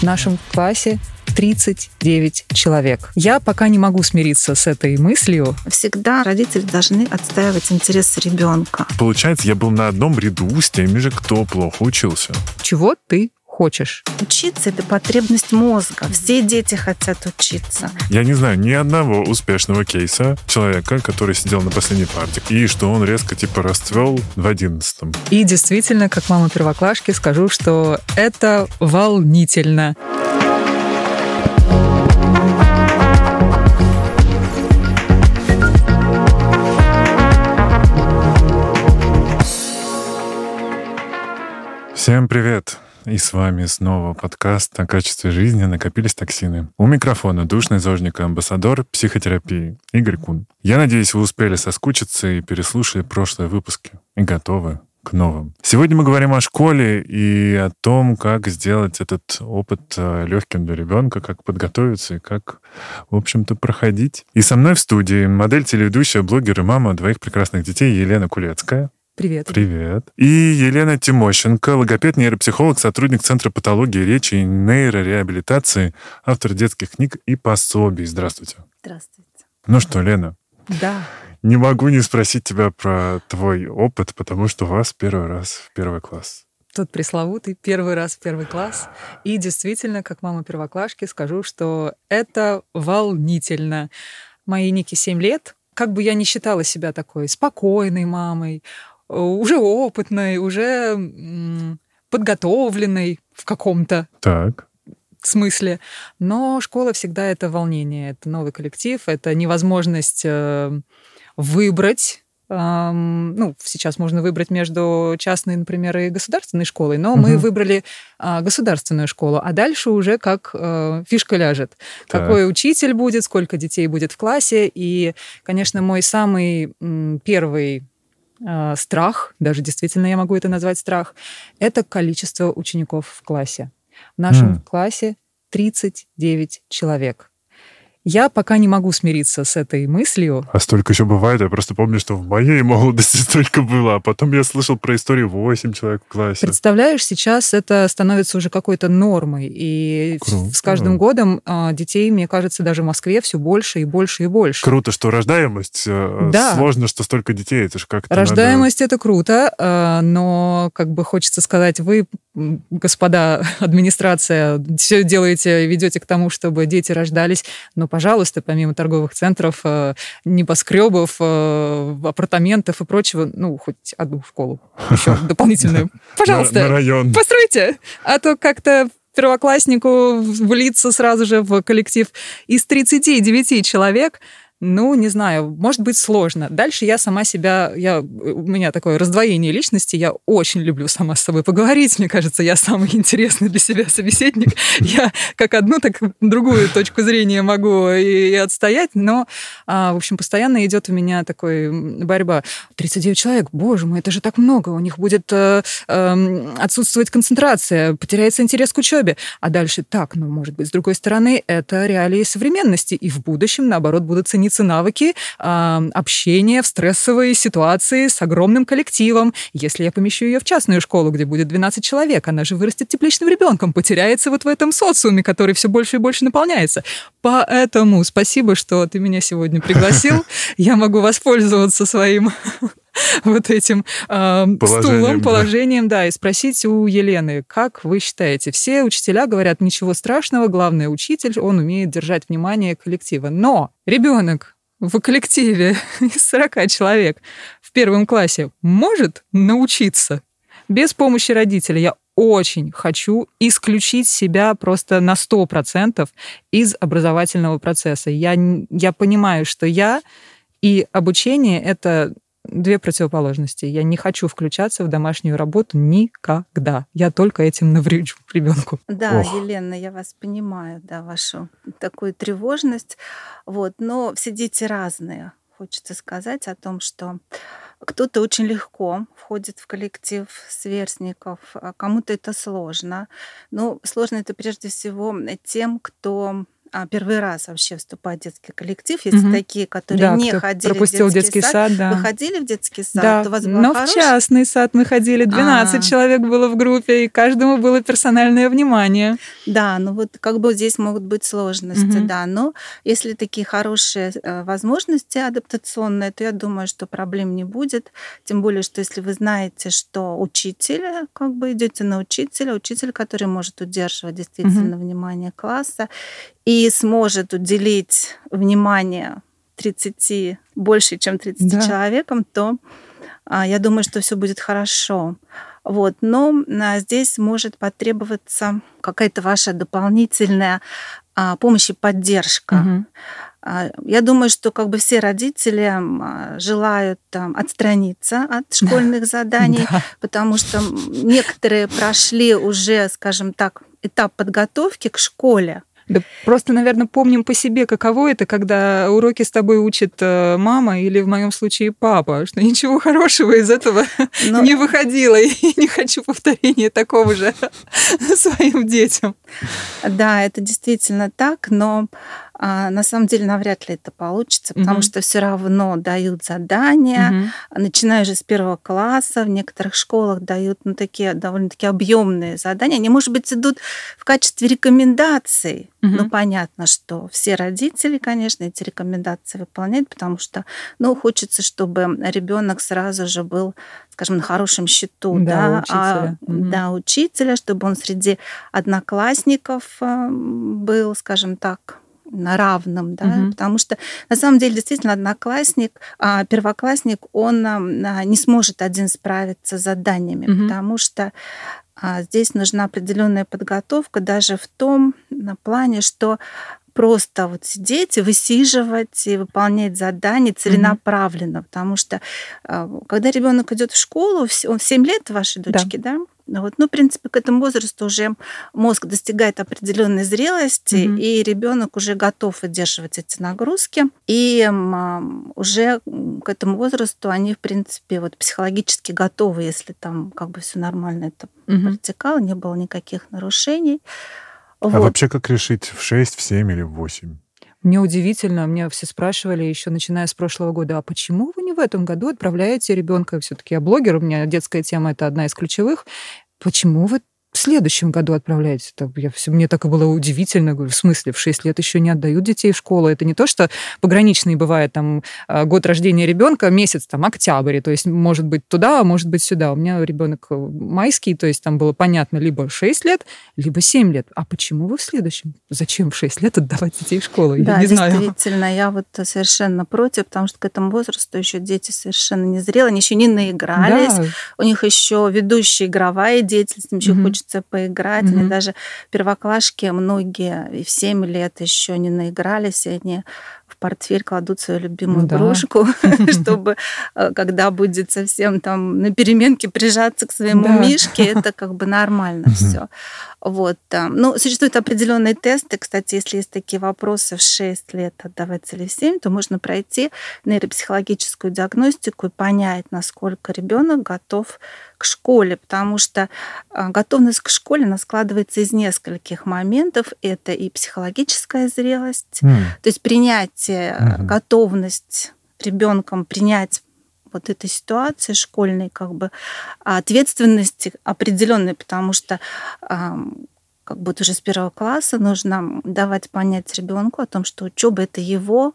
В нашем классе 39 человек. Я пока не могу смириться с этой мыслью. Всегда родители должны отстаивать интересы ребенка. Получается, я был на одном ряду с теми же, кто плохо учился. Чего ты хочешь. Учиться — это потребность мозга. Все дети хотят учиться. Я не знаю ни одного успешного кейса человека, который сидел на последней парте, и что он резко типа расцвел в одиннадцатом. И действительно, как мама первоклашки, скажу, что это волнительно. Всем привет! И с вами снова подкаст о качестве жизни «Накопились токсины». У микрофона душный зожник и амбассадор психотерапии Игорь Кун. Я надеюсь, вы успели соскучиться и переслушали прошлые выпуски и готовы к новым. Сегодня мы говорим о школе и о том, как сделать этот опыт э, легким для ребенка, как подготовиться и как, в общем-то, проходить. И со мной в студии модель, телеведущая, блогер и мама двоих прекрасных детей Елена Кулецкая. Привет. Привет. И Елена Тимощенко, логопед, нейропсихолог, сотрудник Центра патологии речи и нейрореабилитации, автор детских книг и пособий. Здравствуйте. Здравствуйте. Ну что, Лена? Да. Не могу не спросить тебя про твой опыт, потому что у вас первый раз в первый класс. Тот пресловутый первый раз в первый класс. И действительно, как мама первоклашки, скажу, что это волнительно. Моей Нике 7 лет. Как бы я не считала себя такой спокойной мамой, уже опытной, уже подготовленной в каком-то так. смысле. Но школа всегда это волнение, это новый коллектив, это невозможность э, выбрать ну, сейчас можно выбрать между частной, например, и государственной школой, но угу. мы выбрали а, государственную школу, а дальше уже как э, фишка ляжет. Так. Какой учитель будет, сколько детей будет в классе. И, конечно, мой самый первый страх, даже действительно я могу это назвать страх, это количество учеников в классе. В нашем mm. классе 39 человек. Я пока не могу смириться с этой мыслью. А столько еще бывает. Я просто помню, что в моей молодости столько было. А потом я слышал про историю 8 человек в классе. Представляешь, сейчас это становится уже какой-то нормой. И Круто. с каждым годом а, детей, мне кажется, даже в Москве все больше и больше и больше. Круто, что рождаемость. Э, да. Сложно, что столько детей. Это же как-то Рождаемость надо... это круто, а, но как бы хочется сказать, вы, господа администрация, все делаете, ведете к тому, чтобы дети рождались, но пожалуйста, помимо торговых центров, э, небоскребов, э, апартаментов и прочего, ну, хоть одну школу еще дополнительную. Пожалуйста, постройте. А то как-то первокласснику влиться сразу же в коллектив из 39 человек – ну, не знаю, может быть сложно. Дальше я сама себя, я, у меня такое раздвоение личности, я очень люблю сама с собой поговорить, мне кажется, я самый интересный для себя собеседник. Я как одну, так другую точку зрения могу и, и отстоять, но, а, в общем, постоянно идет у меня такой борьба. 39 человек, боже мой, это же так много, у них будет э, э, отсутствовать концентрация, потеряется интерес к учебе. А дальше так, ну, может быть, с другой стороны, это реалии современности, и в будущем, наоборот, будут ценить ценятся навыки э, общения в стрессовой ситуации с огромным коллективом. Если я помещу ее в частную школу, где будет 12 человек, она же вырастет тепличным ребенком, потеряется вот в этом социуме, который все больше и больше наполняется. Поэтому спасибо, что ты меня сегодня пригласил. Я могу воспользоваться своим вот этим э, положением, стулом, положением, да. да, и спросить у Елены, как вы считаете? Все учителя говорят, ничего страшного, главное учитель, он умеет держать внимание коллектива. Но ребенок в коллективе из 40 человек в первом классе может научиться без помощи родителей. Я очень хочу исключить себя просто на 100% из образовательного процесса. Я, я понимаю, что я и обучение — это две противоположности. Я не хочу включаться в домашнюю работу никогда. Я только этим наврежу ребенку. Да, Ох. Елена, я вас понимаю, да, вашу такую тревожность. Вот, но все дети разные. Хочется сказать о том, что кто-то очень легко входит в коллектив сверстников, а кому-то это сложно. Но сложно это прежде всего тем, кто первый раз вообще вступать в детский коллектив. Есть угу. такие, которые да, не ходили пропустил в детский, детский сад. сад да. Вы ходили в детский сад? Да, у вас но хорош... в частный сад мы ходили. 12 А-а-а. человек было в группе, и каждому было персональное внимание. Да, ну вот как бы здесь могут быть сложности, угу. да. Но если такие хорошие э, возможности адаптационные, то я думаю, что проблем не будет. Тем более, что если вы знаете, что учитель, как бы идете на учителя, учитель, который может удерживать действительно угу. внимание класса, и сможет уделить внимание 30, больше, чем 30 да. человекам, то а, я думаю, что все будет хорошо. Вот. Но а, здесь может потребоваться какая-то ваша дополнительная а, помощь и поддержка. Угу. Я думаю, что как бы все родители желают там, отстраниться от школьных заданий, да. потому что некоторые прошли уже, скажем так, этап подготовки к школе. Да просто, наверное, помним по себе, каково это, когда уроки с тобой учит э, мама или в моем случае папа, что ничего хорошего из этого Но... не выходило, и не хочу повторения такого же своим детям. Да, это действительно так, но а, на самом деле навряд ли это получится, потому угу. что все равно дают задания, угу. начиная же с первого класса, в некоторых школах дают ну, такие довольно-таки объемные задания. Они, может быть, идут в качестве рекомендаций. Угу. Ну, понятно, что все родители, конечно, эти рекомендации выполняют, потому что, ну, хочется, чтобы ребенок сразу же был скажем, на хорошем счету, да, да, учителя. А, угу. да, учителя, чтобы он среди одноклассников э, был, скажем так, на равном, да, угу. потому что на самом деле действительно одноклассник, а первоклассник, он а, не сможет один справиться с заданиями, угу. потому что а, здесь нужна определенная подготовка даже в том на плане, что просто вот сидеть и высиживать и выполнять задания целенаправленно, mm-hmm. потому что когда ребенок идет в школу, он в 7 лет вашей дочке, да, да вот. Ну, в принципе, к этому возрасту уже мозг достигает определенной зрелости, mm-hmm. и ребенок уже готов выдерживать эти нагрузки. И уже к этому возрасту они, в принципе, вот психологически готовы, если там как бы все нормально это mm-hmm. протекало, не было никаких нарушений. А вот. вообще как решить в 6, в 7 или в 8? Мне удивительно, мне все спрашивали еще начиная с прошлого года, а почему вы не в этом году отправляете ребенка? Все-таки я блогер, у меня детская тема это одна из ключевых. Почему вы в следующем году отправляете. Это, я, все, мне так и было удивительно. Говорю, в смысле, в 6 лет еще не отдают детей в школу. Это не то, что пограничный бывает там а, год рождения ребенка, месяц там октябрь, то есть может быть туда, а может быть сюда. У меня ребенок э, майский, то есть там было понятно либо 6 лет, либо 7 лет. А почему вы в следующем? Зачем в 6 лет отдавать детей в школу? Я да, не действительно, знаю. я вот совершенно против, потому что к этому возрасту еще дети совершенно не зрелые, они еще не наигрались, да. у них еще ведущая игровая деятельность, им еще угу. хочется хочется поиграть. Mm-hmm. Они даже первоклашки многие и в 7 лет еще не наигрались, и они в портфель кладут свою любимую да. игрушку, чтобы э, когда будет совсем там на переменке прижаться к своему да. мишке, это как бы нормально все. Вот. Ну, существуют определенные тесты. Кстати, если есть такие вопросы в 6 лет отдавать или в 7, то можно пройти нейропсихологическую диагностику и понять, насколько ребенок готов к школе, потому что а, готовность к школе она складывается из нескольких моментов. Это и психологическая зрелость, mm. то есть принятие, mm-hmm. готовность ребенком принять вот этой ситуации школьной, как бы ответственности определенной, потому что как бы уже с первого класса нужно давать понять ребенку о том, что учеба это его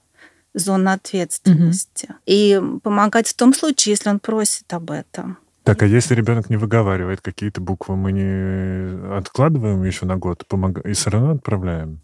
зона ответственности. Угу. И помогать в том случае, если он просит об этом. Так, а если ребенок не выговаривает какие-то буквы, мы не откладываем еще на год помог... и все равно отправляем?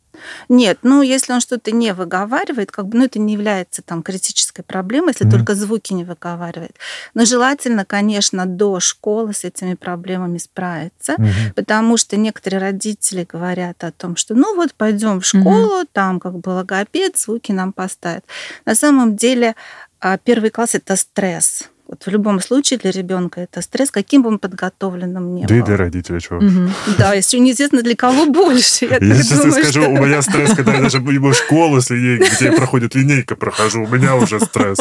Нет, ну если он что-то не выговаривает, как бы, ну это не является там критической проблемой, если mm-hmm. только звуки не выговаривает. Но желательно, конечно, до школы с этими проблемами справиться, mm-hmm. потому что некоторые родители говорят о том, что ну вот пойдем в школу, mm-hmm. там как бы логопед, звуки нам поставят. На самом деле а, первый класс это стресс Вот в любом случае для ребенка это стресс, каким бы он подготовленным ни Да и был. для родителей чего. Мгм. Да, если неизвестно для кого больше. Я, сейчас думаю, скажу, что- у меня стресс, когда я даже в школу с линейкой, где проходит линейка, прохожу, у меня уже стресс.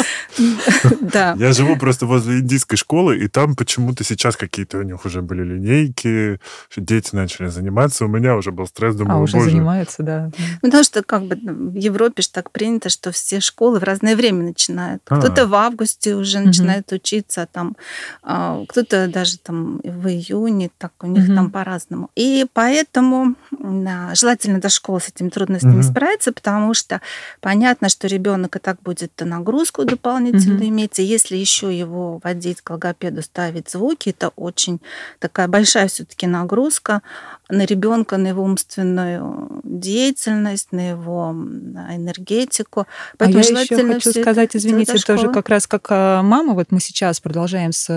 Да. Я живу просто возле индийской школы, и там почему-то сейчас какие-то у них уже были линейки, дети начали заниматься, у меня уже был стресс, А, думаю, уже боже. занимаются, да. Потому что как бы ну, в Европе же так принято, что все школы в разное время начинают. А. Кто-то в августе уже начинает учиться, там, а, кто-то даже там в июне, так у них Мгм. там по-разному. И поэтому да, желательно до школы с этими трудностями Мгм. справиться, потому что понятно, что ребенок и так будет нагрузку дополнительную Мгм. иметь, и если еще его водить к логопеду, ставить звуки, это очень такая большая все-таки нагрузка на ребенка, на его умственную деятельность, на его энергетику. А я еще хочу сказать, извините, тоже школы. как раз как а, мама, вот мы сейчас продолжаем с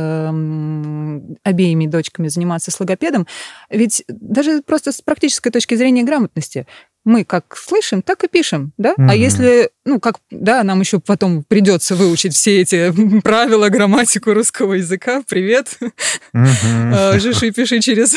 обеими дочками заниматься с логопедом, ведь даже просто с практической точки зрения грамотности, мы как слышим, так и пишем, да? Мгм. А если, ну, как, да, нам еще потом придется выучить все эти правила, грамматику русского языка, привет, э, жиши пиши через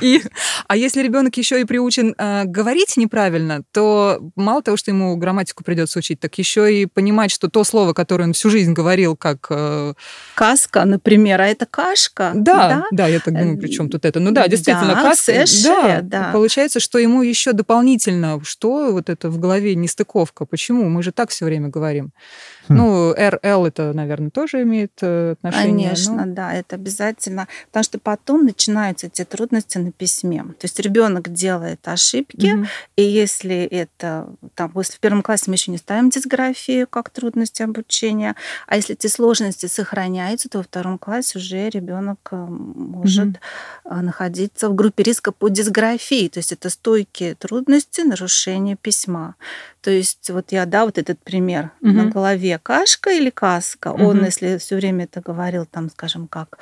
и. А если ребенок еще и приучен э, говорить неправильно, то мало того, что ему грамматику придется учить, так еще и понимать, что то слово, которое он всю жизнь говорил, как э, Каска, например, а это кашка. да, да, я так думаю, при чем тут это? Ну да, действительно, Да, каска, сэшэ, да. Получается, что ему еще дополнительно, что вот это в голове нестыковка? Почему? Мы же так все время говорим. Хм. Ну, РЛ это, наверное, тоже имеет э, отношение. Конечно, ну, да, это обязательно. Потому что потом начинаются эти трудности на письме. То есть ребенок делает ошибки, мгм. и если это, там, если в первом классе мы еще не ставим дисграфию как трудности обучения, а если эти сложности сохраняются, то во втором классе уже ребенок э, может э, находиться в группе риска по дисграфии. То есть это стойкие трудности нарушения письма. То есть вот я, да, вот этот пример на Мгм. голове кашка или каска. Он, Мгм. если все время это говорил, там, скажем, как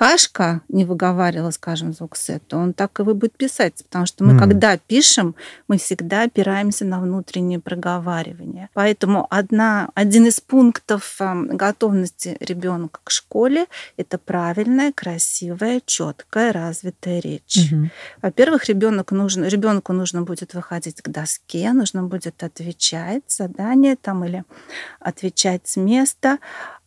кашка не выговаривала, скажем, звук «с», то он так и будет писать. Потому что мы, Мгм. когда пишем, мы всегда опираемся на внутреннее проговаривание. Поэтому одна, один из пунктов эм, готовности ребенка к школе – это правильная, красивая, четкая, развитая речь. Мгм. Во-первых, ребенок нужно, ребенку нужно будет выходить к доске, нужно будет отвечать задание там или отвечать с места.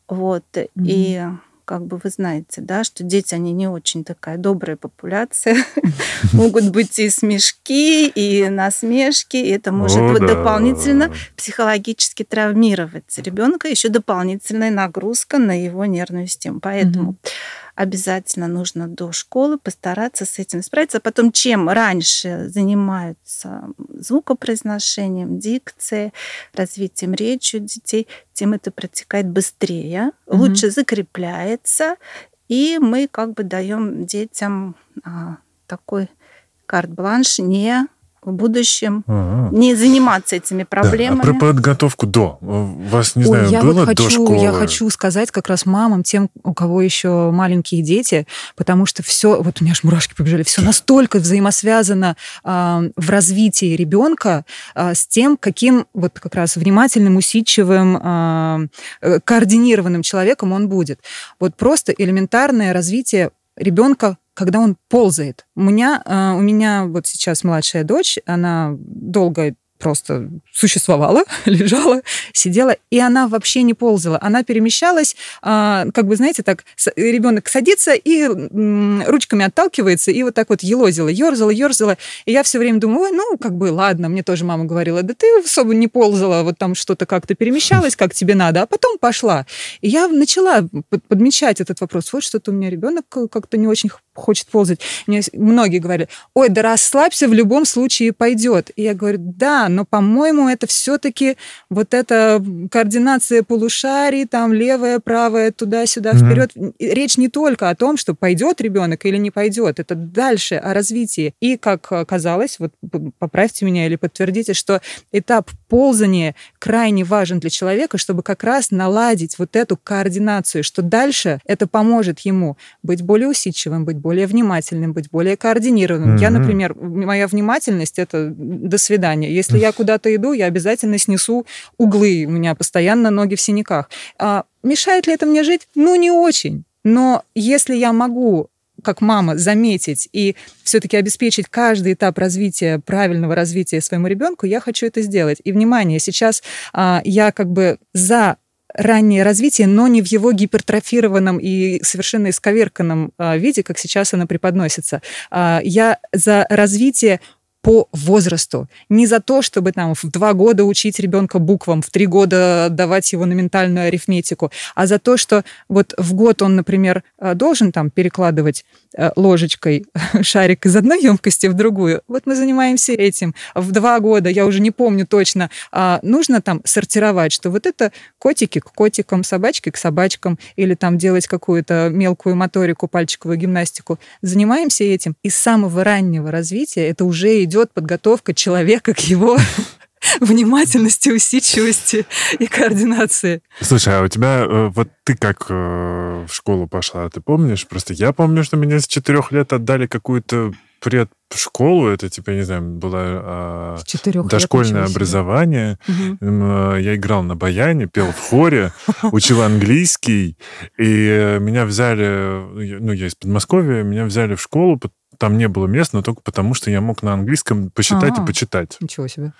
Вот. Мгм. И как бы вы знаете, да, что дети, они не очень такая добрая популяция. Могут быть и смешки, и насмешки, и это может О, вот да. дополнительно психологически травмировать ребенка, еще дополнительная нагрузка на его нервную систему. Поэтому. Обязательно нужно до школы постараться с этим справиться. Потом, чем раньше занимаются звукопроизношением, дикцией, развитием речи у детей, тем это протекает быстрее, Мгм. лучше закрепляется, и мы как бы даем детям а, такой карт-бланш не в будущем Ага. не заниматься этими Да, проблемами. А про подготовку до. У вас, не Ой, знаю, я было вот хочу, до школы? я хочу сказать как раз мамам, тем, у кого еще маленькие дети, потому что все, вот у меня аж мурашки побежали, все настолько взаимосвязано а, в развитии ребенка а, с тем, каким вот как раз внимательным, усидчивым, а, э, координированным человеком он будет. Вот просто элементарное развитие ребенка когда он ползает. У меня, а, у меня вот сейчас младшая дочь, она долго просто существовала, лежала, сидела, и она вообще не ползала. Она перемещалась, а, как бы, знаете, так, ребенок садится и ручками отталкивается, и вот так вот елозила, ерзала, ерзала. И я все время думаю, ну, как бы, ладно, мне тоже мама говорила, да ты особо не ползала, вот там что-то как-то перемещалось, как тебе надо, а потом пошла. И я начала под- подмечать этот вопрос. Вот что-то у меня ребенок как-то не очень хочет ползать. Мне многие говорили, ой, да расслабься, в любом случае пойдет. И я говорю, да, но, по-моему, это все-таки вот эта координация полушарий, там левая, правая, туда-сюда, Мгм. вперед. Речь не только о том, что пойдет ребенок или не пойдет, это дальше о развитии. И, как оказалось, вот поправьте меня или подтвердите, что этап ползания крайне важен для человека, чтобы как раз наладить вот эту координацию, что дальше это поможет ему быть более усидчивым, быть более внимательным, быть более координированным. Я, Мгм. например, моя внимательность это до свидания. Если я куда-то иду, я обязательно снесу углы. У меня постоянно ноги в синяках. А мешает ли это мне жить? Ну, не очень. Но если я могу как мама заметить и все-таки обеспечить каждый этап развития, правильного развития своему ребенку, я хочу это сделать. И внимание, сейчас а, я как бы за раннее развитие, но не в его гипертрофированном и совершенно исковерканном а, виде, как сейчас оно преподносится. А, я за развитие по возрасту. Не за то, чтобы там в два года учить ребенка буквам, в три года давать его на ментальную арифметику, а за то, что вот в год он, например, э, должен там перекладывать э, ложечкой шарик из одной емкости в другую. Вот мы занимаемся этим. В два года, я уже не помню точно, а нужно там сортировать, что вот это котики к котикам, собачки к собачкам, или там делать какую-то мелкую моторику, пальчиковую гимнастику. Занимаемся этим. И с самого раннего развития это уже идет идет подготовка человека к его внимательности, усидчивости и координации. Слушай, а у тебя, э, вот ты как э, в школу пошла, ты помнишь? Просто я помню, что меня с четырех лет отдали какую-то предшколу, это типа, не знаю, было а, дошкольное образование. Угу. Я играл на баяне, пел в хоре, учил английский, и меня взяли, ну, я из Подмосковья, меня взяли в школу, там не было мест, но только потому, что я мог на английском посчитать А-а-а. и почитать. Ничего себе.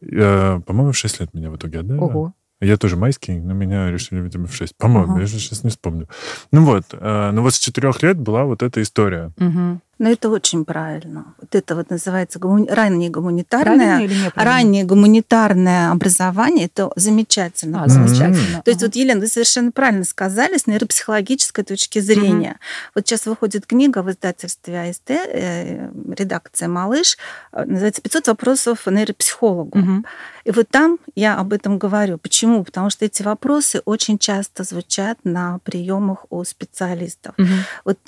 Я, по-моему, в 6 лет меня в итоге отдали. Ого. Я тоже майский, но меня решили, видимо, в 6. По-моему, ага. я сейчас не вспомню. Ну вот, э, ну вот с 4 лет была вот эта история. Угу. Но это очень правильно. Вот это вот называется гумани... раннее гуманитарное. Раннее, гуманитарное образование. Это замечательно. А, замечательно. Mm-hmm. То есть вот, Елена, вы совершенно правильно сказали с нейропсихологической точки зрения. Mm-hmm. Вот сейчас выходит книга в издательстве АСТ, э, редакция «Малыш», э, называется «500 вопросов нейропсихологу». Mm-hmm. И вот там я об этом говорю. Почему? Потому что эти вопросы очень часто звучат на приемах у специалистов. Mm-hmm. Вот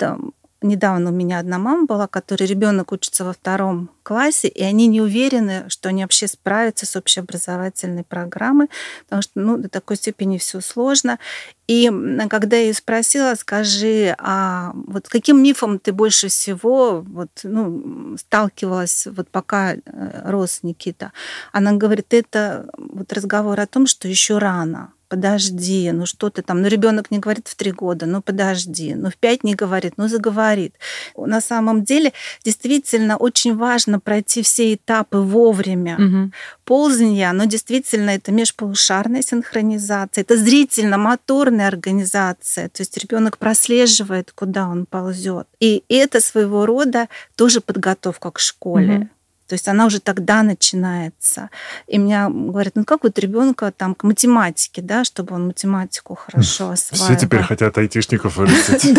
недавно у меня одна мама была, которой ребенок учится во втором классе, и они не уверены, что они вообще справятся с общеобразовательной программой, потому что ну, до такой степени все сложно. И когда я ее спросила, скажи, а вот каким мифом ты больше всего вот, ну, сталкивалась, вот пока э, рос Никита? Она говорит, это вот разговор о том, что еще рано подожди, ну что ты там, ну ребенок не говорит в три года, ну подожди, ну в пять не говорит, ну заговорит. На самом деле действительно очень важно пройти все этапы вовремя. Угу. Ползанье, оно действительно это межполушарная синхронизация, это зрительно-моторная организация, то есть ребенок прослеживает, куда он ползет. И это своего рода тоже подготовка к школе. Угу. То есть она уже тогда начинается. И меня говорят, ну как вот ребенка там к математике, да, чтобы он математику хорошо осваивал. Все теперь хотят айтишников вырастить.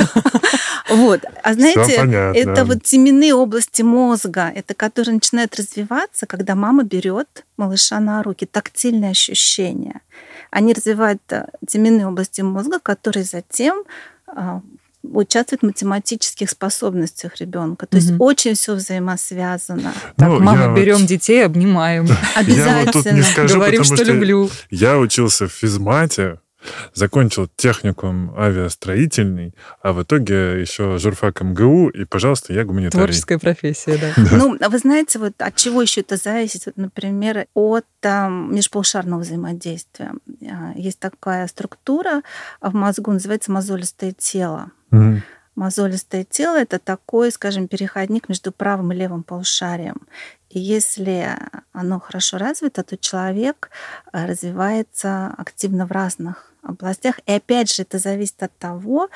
Вот. А знаете, это вот теменные области мозга, это которые начинают развиваться, когда мама берет малыша на руки, тактильные ощущения. Они развивают э, теменные области мозга, которые затем а, участвует в математических способностях ребенка. То есть угу. очень все взаимосвязано. Так, ну, мама, берем вот... детей, обнимаем. Обязательно. Я вот тут не скажу, Говорим, что, что люблю. Я учился в физмате, закончил техникум авиастроительный, а в итоге еще журфак МГУ, и, пожалуйста, я гуманитарий. Творческая профессия, да. Ну, а вы знаете, вот от чего еще это зависит? Вот, например, от там, межполушарного взаимодействия. А, есть такая структура в мозгу, называется мозолистое тело. Мозолистое тело – это такой, скажем, переходник между правым и левым полушарием. И если оно хорошо развито, то человек э, развивается активно в разных областях. И опять же, это зависит от того,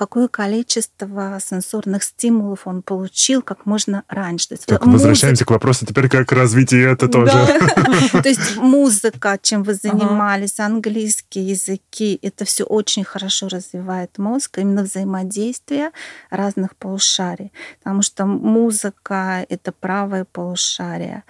какое количество сенсорных стимулов он получил как можно раньше. То есть так, музыка... возвращаемся к вопросу теперь, как развитие это тоже. То есть музыка, чем вы занимались, английские языки, это все очень хорошо развивает мозг, именно взаимодействие разных полушарий. Потому что музыка — это правое полушарие,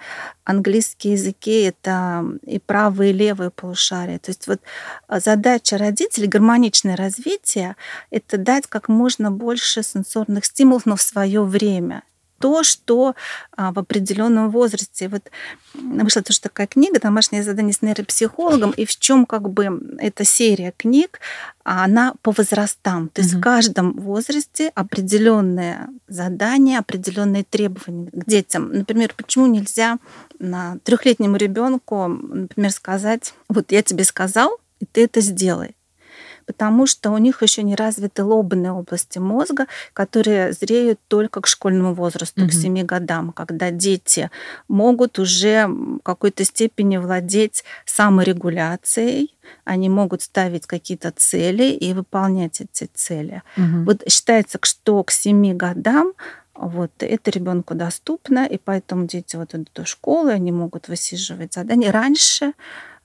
английские языки — это и правое, и левое полушарие. То есть вот задача родителей, гармоничное развитие — это дать как можно больше сенсорных стимулов, но в свое время. то, что а, в определенном возрасте. Вот вышла тоже такая книга «Домашнее задание с нейропсихологом», и в чем как бы эта серия книг, она по возрастам. То есть угу. в каждом возрасте определенные задания, определенные требования к детям. Например, почему нельзя на трехлетнему ребенку, например, сказать, вот я тебе сказал, и ты это сделай потому что у них еще не развиты лобные области мозга, которые зреют только к школьному возрасту, mm-hmm. к 7 годам, когда дети могут уже в какой-то степени владеть саморегуляцией, они могут ставить какие-то цели и выполнять эти цели. Mm-hmm. Вот считается, что к 7 годам вот это ребенку доступно, и поэтому дети вот идут до школы, они могут высиживать задания. Раньше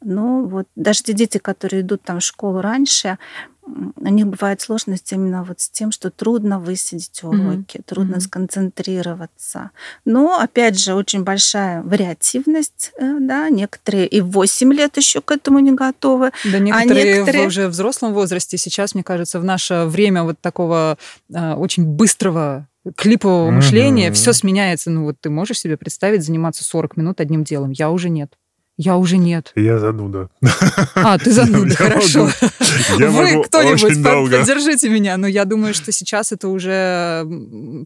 ну, вот даже те дети, которые идут там в школу раньше, у них бывают сложности именно вот с тем, что трудно высидеть уроки, mm-hmm. трудно mm-hmm. сконцентрироваться. Но, опять же, очень большая вариативность, э, да, некоторые и в 8 лет еще к этому не готовы. Да, некоторые, а некоторые... В уже взрослом возрасте. Сейчас, мне кажется, в наше время вот такого э, очень быстрого клипового mm-hmm. мышления все сменяется. Ну вот ты можешь себе представить заниматься 40 минут одним делом? Я уже нет. Я уже нет. Я зануда. А, ты зануда, хорошо. Вы кто-нибудь поддержите меня. Но я думаю, что сейчас это уже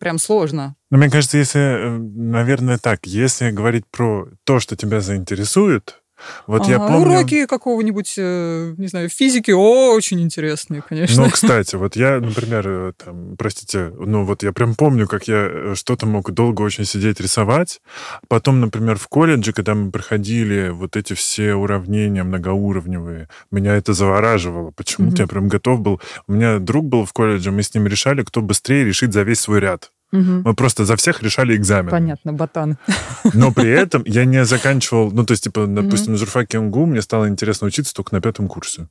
прям сложно. Но мне кажется, если, э, наверное, так, если говорить про то, что тебя заинтересует, вот ага, я помню... Уроки какого-нибудь, э, не знаю, физики очень интересные, конечно. Ну, кстати, вот я, например, э, там, простите, ну вот я прям помню, как я э, что-то мог долго очень сидеть рисовать. Потом, например, в колледже, когда мы проходили вот эти все уравнения многоуровневые, меня это завораживало. Почему-то mm-hmm. я прям готов был. У меня друг был в колледже, мы с ним решали, кто быстрее решит за весь свой ряд. Угу. Мы просто за всех решали экзамен. Понятно, ботан. Но при этом я не заканчивал, ну, то есть, типа, допустим, на журфаке МГУ мне стало интересно учиться только на пятом курсе.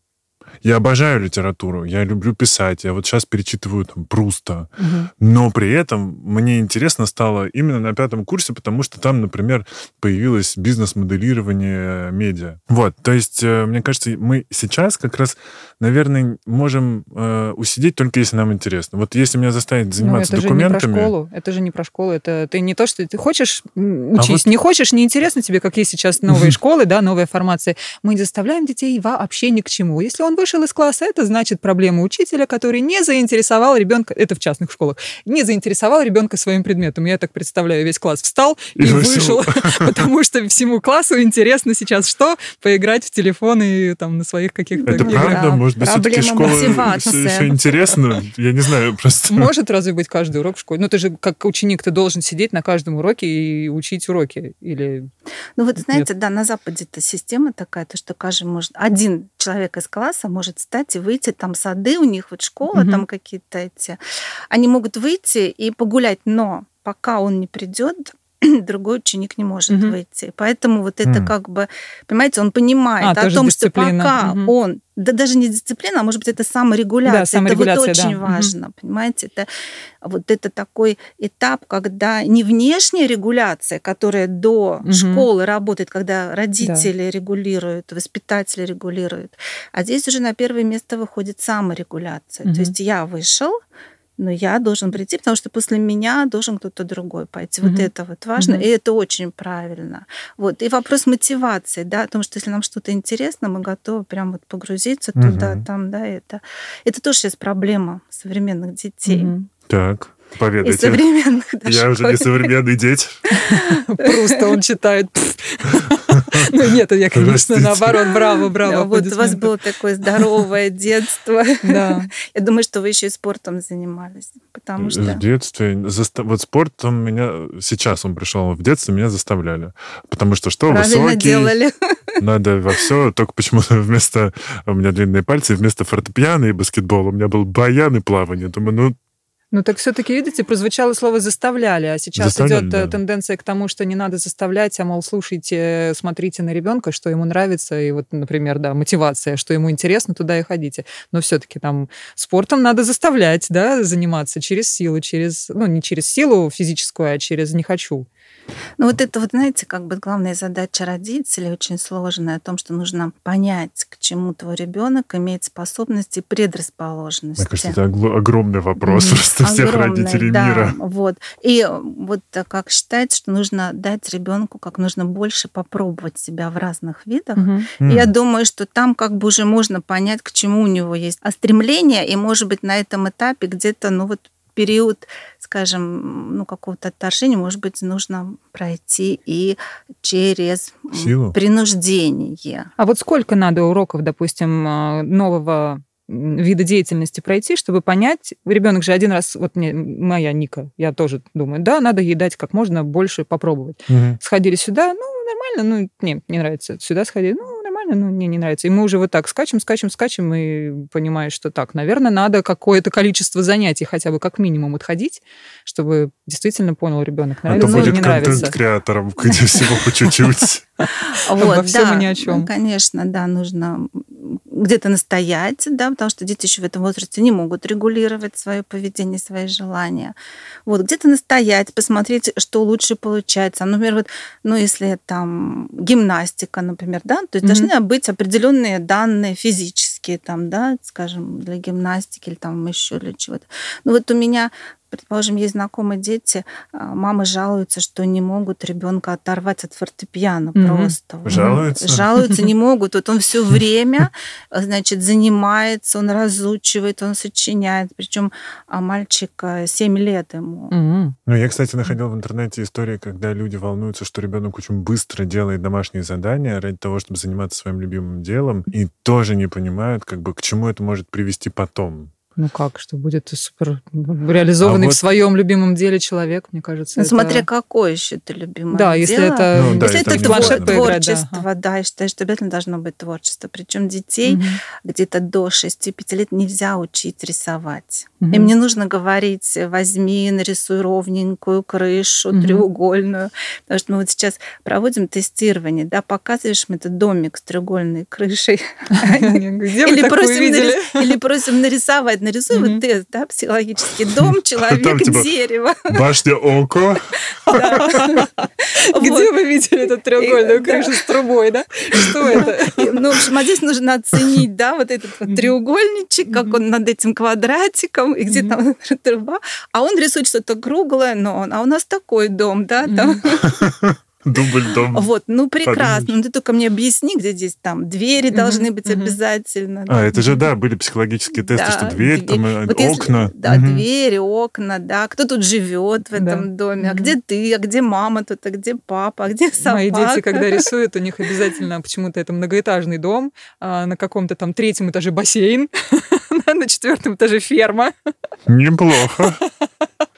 Я обожаю литературу, я люблю писать, я вот сейчас перечитываю там Пруста, угу. но при этом мне интересно стало именно на пятом курсе, потому что там, например, появилось бизнес-моделирование медиа. Вот, то есть, э, мне кажется, мы сейчас как раз, наверное, можем э, усидеть только если нам интересно. Вот если меня заставить заниматься ну, это документами... Же не про школу, это же не про школу, это ты не то, что ты хочешь учись, а вот... не хочешь, не интересно тебе, какие сейчас новые школы, да, новая формация. Мы не заставляем детей вообще ни к чему. Если он вышел из класса, это значит проблема учителя, который не заинтересовал ребенка, это в частных школах, не заинтересовал ребенка своим предметом. Я так представляю, весь класс встал и, и вышел, потому что всему классу интересно сейчас что? Поиграть в телефон и там на своих каких-то... Это правда? Может быть, все-таки школа еще интересно? Я не знаю, просто... Может разве быть каждый урок в школе? Ну, ты же как ученик, ты должен сидеть на каждом уроке и учить уроки. Или... Ну, вот знаете, да, на Западе эта система такая, то, что каждый может... Один человек из класса может стать и выйти, там сады у них, вот школа, угу. там какие-то эти. Они могут выйти и погулять, но пока он не придет, другой ученик не может угу. выйти. Поэтому вот это угу. как бы, понимаете, он понимает а, о том, дисциплина. что пока угу. он, да даже не дисциплина, а может быть это саморегуляция. Да, саморегуляция это вот очень да. важно, угу. понимаете, это вот это такой этап, когда не внешняя регуляция, которая до угу. школы работает, когда родители да. регулируют, воспитатели регулируют, а здесь уже на первое место выходит саморегуляция. Угу. То есть я вышел, но я должен прийти, потому что после меня должен кто-то другой пойти. Mm-hmm. Вот это вот важно, mm-hmm. и это очень правильно. Вот. И вопрос мотивации, да, о том, что если нам что-то интересно, мы готовы прям вот погрузиться mm-hmm. туда, там, да, это. Это тоже сейчас проблема современных детей. Mm-hmm. Так. Поведайте. Из современных. Да, Я уже не современный дети. Просто он читает. Ну нет, я, конечно, наоборот, браво, браво. Вот у вас было такое здоровое детство. Да. Я думаю, что вы еще и спортом занимались, потому что... В детстве... Вот спортом меня... Сейчас он пришел, в детстве меня заставляли. Потому что что, высокий... делали. Надо во все, только почему-то вместо... У меня длинные пальцы, вместо фортепиано и баскетбола у меня был баян и плавание. Думаю, ну, ну так все-таки, видите, прозвучало слово заставляли, а сейчас заставляли, идет э, да. тенденция к тому, что не надо заставлять, а мол, слушайте, смотрите на ребенка, что ему нравится, и вот, например, да, мотивация, что ему интересно, туда и ходите. Но все-таки там спортом надо заставлять, да, заниматься через силу, через, ну не через силу физическую, а через не хочу. Ну вот это вот, знаете, как бы главная задача родителей очень сложная, о том, что нужно понять, к чему твой ребенок имеет способности и предрасположенности. Мне кажется, это огромный вопрос mm-hmm. просто. всех огромный, родителей да, мира. Вот. И вот как считается, что нужно дать ребенку как нужно больше попробовать себя в разных видах. Мгм. М. И Я думаю, что там как бы уже можно понять, к чему у него есть а стремление, и, может быть, на этом этапе где-то, ну вот период, скажем, ну какого-то отторжения, может быть, нужно пройти и через Силу? принуждение. А вот сколько надо уроков, допустим, э, нового вида деятельности пройти, чтобы понять, ребенок же один раз, вот мне, моя Ника, я тоже думаю, да, надо ей дать как можно больше попробовать. Мгм. Сходили сюда, ну, нормально, ну, не, не нравится. Сюда сходили, ну, нормально, ну, мне не нравится. И мы уже вот так скачем, скачем, скачем, и понимаешь, что так, наверное, надо какое-то количество занятий хотя бы как минимум отходить, чтобы действительно понял ребенок, А нравится или будет не нравится. контент-креатором, где всего по чуть-чуть. Обо всем да, и ни о чем. Конечно, да, нужно где-то настоять, да, потому что дети еще в этом возрасте не могут регулировать свое поведение, свои желания. Вот, где-то настоять, посмотреть, что лучше получается. Например, вот, ну, если там гимнастика, например, да, то есть Мгм. должны быть определенные данные физические, там, да, скажем, для гимнастики или там еще для чего-то. Ну, вот у меня Предположим, есть знакомые дети, а, мамы жалуются, что не могут ребенка оторвать от фортепиано Мгм. просто. Жалуются? Жалуются, не могут. Вот он все время, значит, занимается, он разучивает, он сочиняет. Причем а мальчик 7 лет ему. Мгм. Ну, я, кстати, находил в интернете истории, когда люди волнуются, что ребенок очень быстро делает домашние задания ради того, чтобы заниматься своим любимым делом, и тоже не понимают, как бы, к чему это может привести потом. Ну как, что будет супер реализованный А вот- в своем любимом деле человек, мне кажется. Ну, это- смотря какое еще ты любимое Да, если дело. это... Ну, да, Если это это твор- поиграть, да. творчество, да, я считаю, что обязательно должно быть творчество. Причем детей Мгм. где-то до 6-5 лет нельзя учить рисовать. Мгм. Им не нужно говорить, возьми, нарисуй ровненькую крышу, Мгм. треугольную. Потому что мы вот сейчас проводим тестирование, да, показываешь им этот домик с треугольной крышей. Где вы Или просим, видели? Нарисовать. Нарисуй вот тест, да, психологический дом, человек, типа, дерево. Башня Око. Где вы видели эту треугольную крышу с трубой, да? Что это? И, Ну, в общем, а здесь нужно оценить, да, вот этот треугольничек, как он над этим квадратиком, и где там труба. А он рисует что-то круглое, но он, а у нас такой дом, да, там. Дубль дом. Вот, ну прекрасно. Подумаешь. Ну ты только мне объясни, где здесь там двери Мгм, должны быть обязательно. А, это же, да, были психологические тесты, Да, что дверь, там, э, Вот если- окна. да, Мгм. двери, окна, да. Кто тут живет в Да. этом доме? А где ты? А где мама тут? А где папа? А где собака? Мои дети, когда рисуют, у них обязательно почему-то это многоэтажный дом, а на каком-то там третьем этаже бассейн, на четвертом этаже ферма. Неплохо.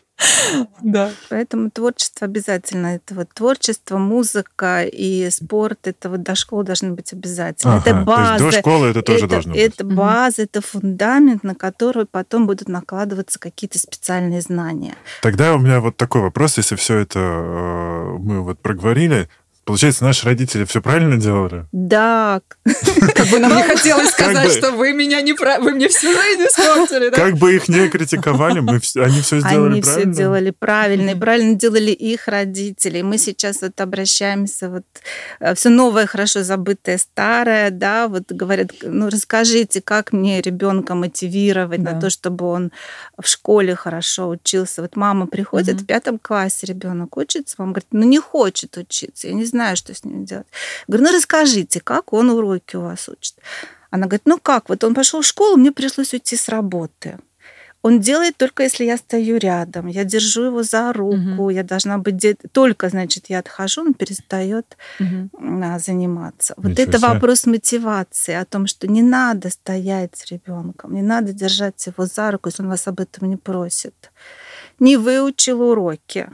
Да. Поэтому творчество обязательно. Это вот творчество, музыка и спорт, это вот до школы должны быть обязательно. это Ага, то есть база. до школы это тоже это, должно быть. это база, это фундамент, на который потом будут накладываться какие-то специальные знания. Тогда у меня вот такой вопрос, если все это э, мы вот проговорили, получается, наши родители все правильно делали? Да, Как бы нам не хотелось Как сказать, что вы меня не вы мне всю жизнь испортили? Как бы их не критиковали, мы они все сделали они правильно. все делали правильно, и правильно делали их родители. Мы сейчас вот обращаемся, вот все новое, хорошо забытое, старое, да, вот говорят, ну расскажите, как мне ребенка мотивировать на то, чтобы он в школе хорошо учился. Вот мама приходит в пятом классе, ребенок учится, мама говорит, ну не хочет учиться, я не знаю, что с ним делать. Говорю, ну расскажите, как он уроки у вас учит. Она говорит, ну как, вот он пошел в школу, мне пришлось уйти с работы. Он делает только если я стою рядом, я держу его за руку, я должна быть где только, значит, я отхожу, он перестает а, заниматься. Вот Ничего это себе. вопрос мотивации, о том, что не надо стоять с ребенком, не надо держать его за руку, если он вас об этом не просит. Не выучил уроки.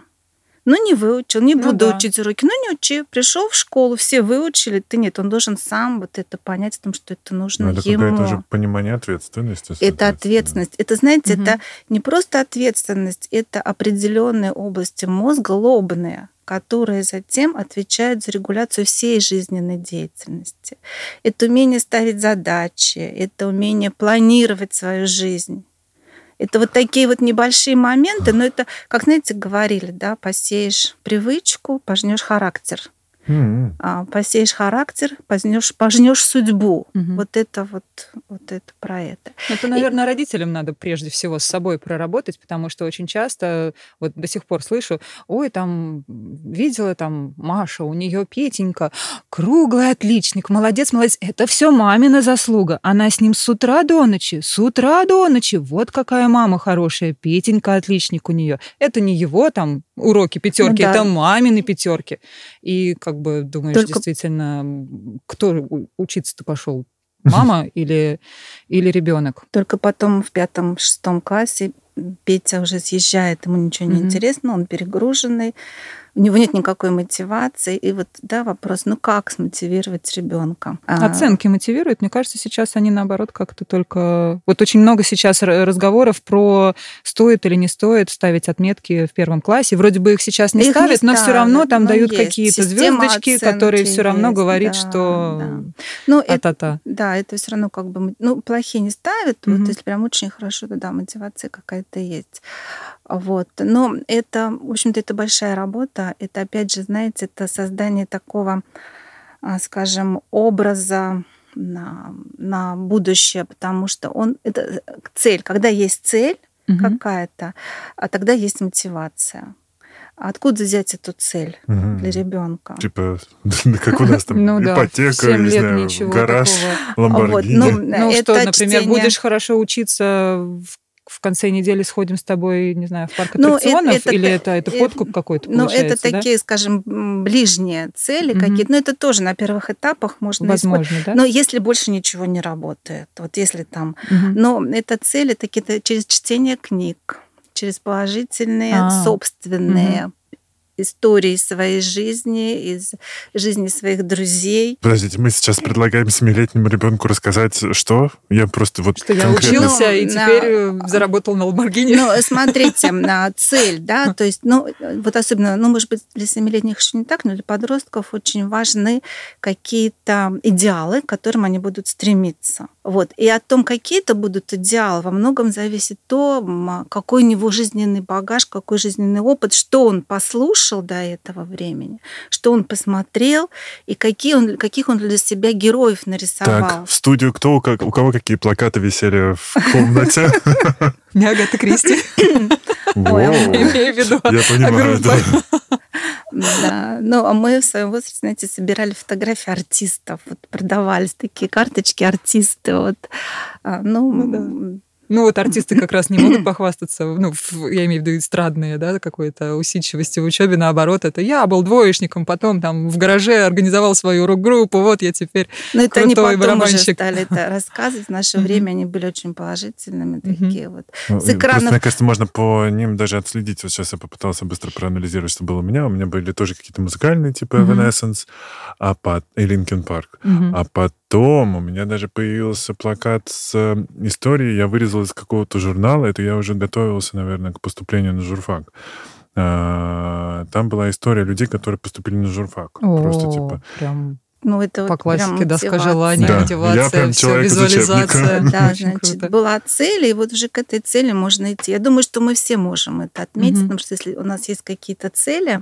Ну, не выучил, не Ну буду да. учить уроки. Ну, не учи. Пришел в школу, все выучили, ты нет. Он должен сам вот это понять, о том, что это нужно Ну, это ему. какое-то уже понимание ответственности. Это ответственность. Это, знаете, Мгм. это не просто ответственность, это определенные области мозга лобные, которые затем отвечают за регуляцию всей жизненной деятельности. Это умение ставить задачи, это умение планировать свою жизнь. Это вот такие вот небольшие моменты, но это, как, знаете, говорили, да, посеешь привычку, пожнешь характер. А, посеешь характер, познешь, пожнешь судьбу. Мгм. Вот это вот, вот это про это. Это, наверное, родителям надо прежде всего с собой проработать, потому что очень часто, вот до сих пор слышу, ой, там видела там Маша, у нее Петенька, круглый отличник, молодец, молодец. Это все мамина заслуга. Она с ним с утра до ночи, с утра до ночи. Вот какая мама хорошая, Петенька отличник у нее. Это не его там уроки пятерки, Ну да. это мамины пятерки. И как бы думаешь, Только- действительно, кто учиться-то пошел? Мама или, или ребенок? Только потом в пятом-шестом классе Петя уже съезжает, ему ничего не Мгм. интересно, он перегруженный, у него нет никакой мотивации. И вот, да, вопрос, ну как смотивировать ребенка? Оценки мотивируют. Мне кажется, сейчас они наоборот как-то только... Вот очень много сейчас разговоров про стоит или не стоит ставить отметки в первом классе. Вроде бы их сейчас не Их не ставят, но все равно ставят, там но дают какие-то звездочки, которые все равно есть, говорит, да, что да. Ну, это, да, это все равно как бы, ну, плохие не ставят, Мгм. вот если прям очень хорошо, то да, мотивация какая-то есть. Вот. Но это, в общем-то, это большая работа. Это, опять же, знаете, это создание такого, а, скажем, образа на, на будущее, потому что он это цель. Когда есть цель Мгм. какая-то, а тогда есть мотивация. А Откуда взять эту цель Мгм. для ребенка? Типа, как у нас там Ну да, ипотека, семь не лет знаю, ничего гараж, такого. Ламборгини. ну, Ну это что, например, чтение- будешь хорошо учиться в в конце недели сходим с тобой, не знаю, в парк Ну, это- аттракционов, это- или это, это э, подкуп какой-то Ну, это да? такие, скажем, ближние цели Мгм. какие-то. Но это тоже на первых этапах можно использовать. Возможно, да? Но если больше ничего не работает, вот если там... Мгм. Но это цели такие через чтение книг, через положительные, А. собственные истории своей жизни, из жизни своих друзей. Подождите, мы сейчас предлагаем семилетнему ребенку рассказать, что? Я просто вот Что я конкретно- учился Ну, и на- теперь э, заработал на Ламборгини. Ну, смотрите, на цель, да, то есть, ну, вот особенно, ну, может быть, для семилетних еще не так, но для подростков очень важны какие-то идеалы, к которым они будут стремиться. Вот. И о том, какие это будут идеалы, во многом зависит то, какой у него жизненный багаж, какой жизненный опыт, что он послушал до этого времени, что он посмотрел и какие он, каких он для себя героев нарисовал. Так, в студию кто, у как- у кого какие плакаты висели в комнате? Агата Кристи, имею в виду. Я понимаю, да. Да. Ну, а мы в своем возрасте, знаете, собирали фотографии артистов. Вот продавались такие карточки артисты. Вот. А, Ну, Ну да. Ну вот артисты как раз не могут похвастаться, ну, в- я имею в виду эстрадные, да, какой-то усидчивости в учебе, наоборот, это я был двоечником, потом там в гараже организовал свою рок-группу, вот я теперь Но это они потом уже барабанщик. стали это рассказывать. В наше время они были очень положительными такие вот. Ну, С и Просто, экранов- мне кажется, можно по ним даже отследить. Вот сейчас я попытался быстро проанализировать, что было у меня. У меня были тоже какие-то музыкальные, типа. Evanescence а по... и Linkin Park. А потом у меня даже появился плакат с э, историей. Я вырезал из какого-то журнала. Это я уже готовился, наверное, к поступлению на журфак. А, Там была история людей, которые поступили на журфак. Просто О, типа... прям Ну, это по вот прям классике доска мотивация. желаний, Да, я мотивация, прям все, визуализация. Да, значит, круто. была цель, и вот уже к этой цели можно идти. Я думаю, что мы все можем это отметить, потому что если у нас есть какие-то цели,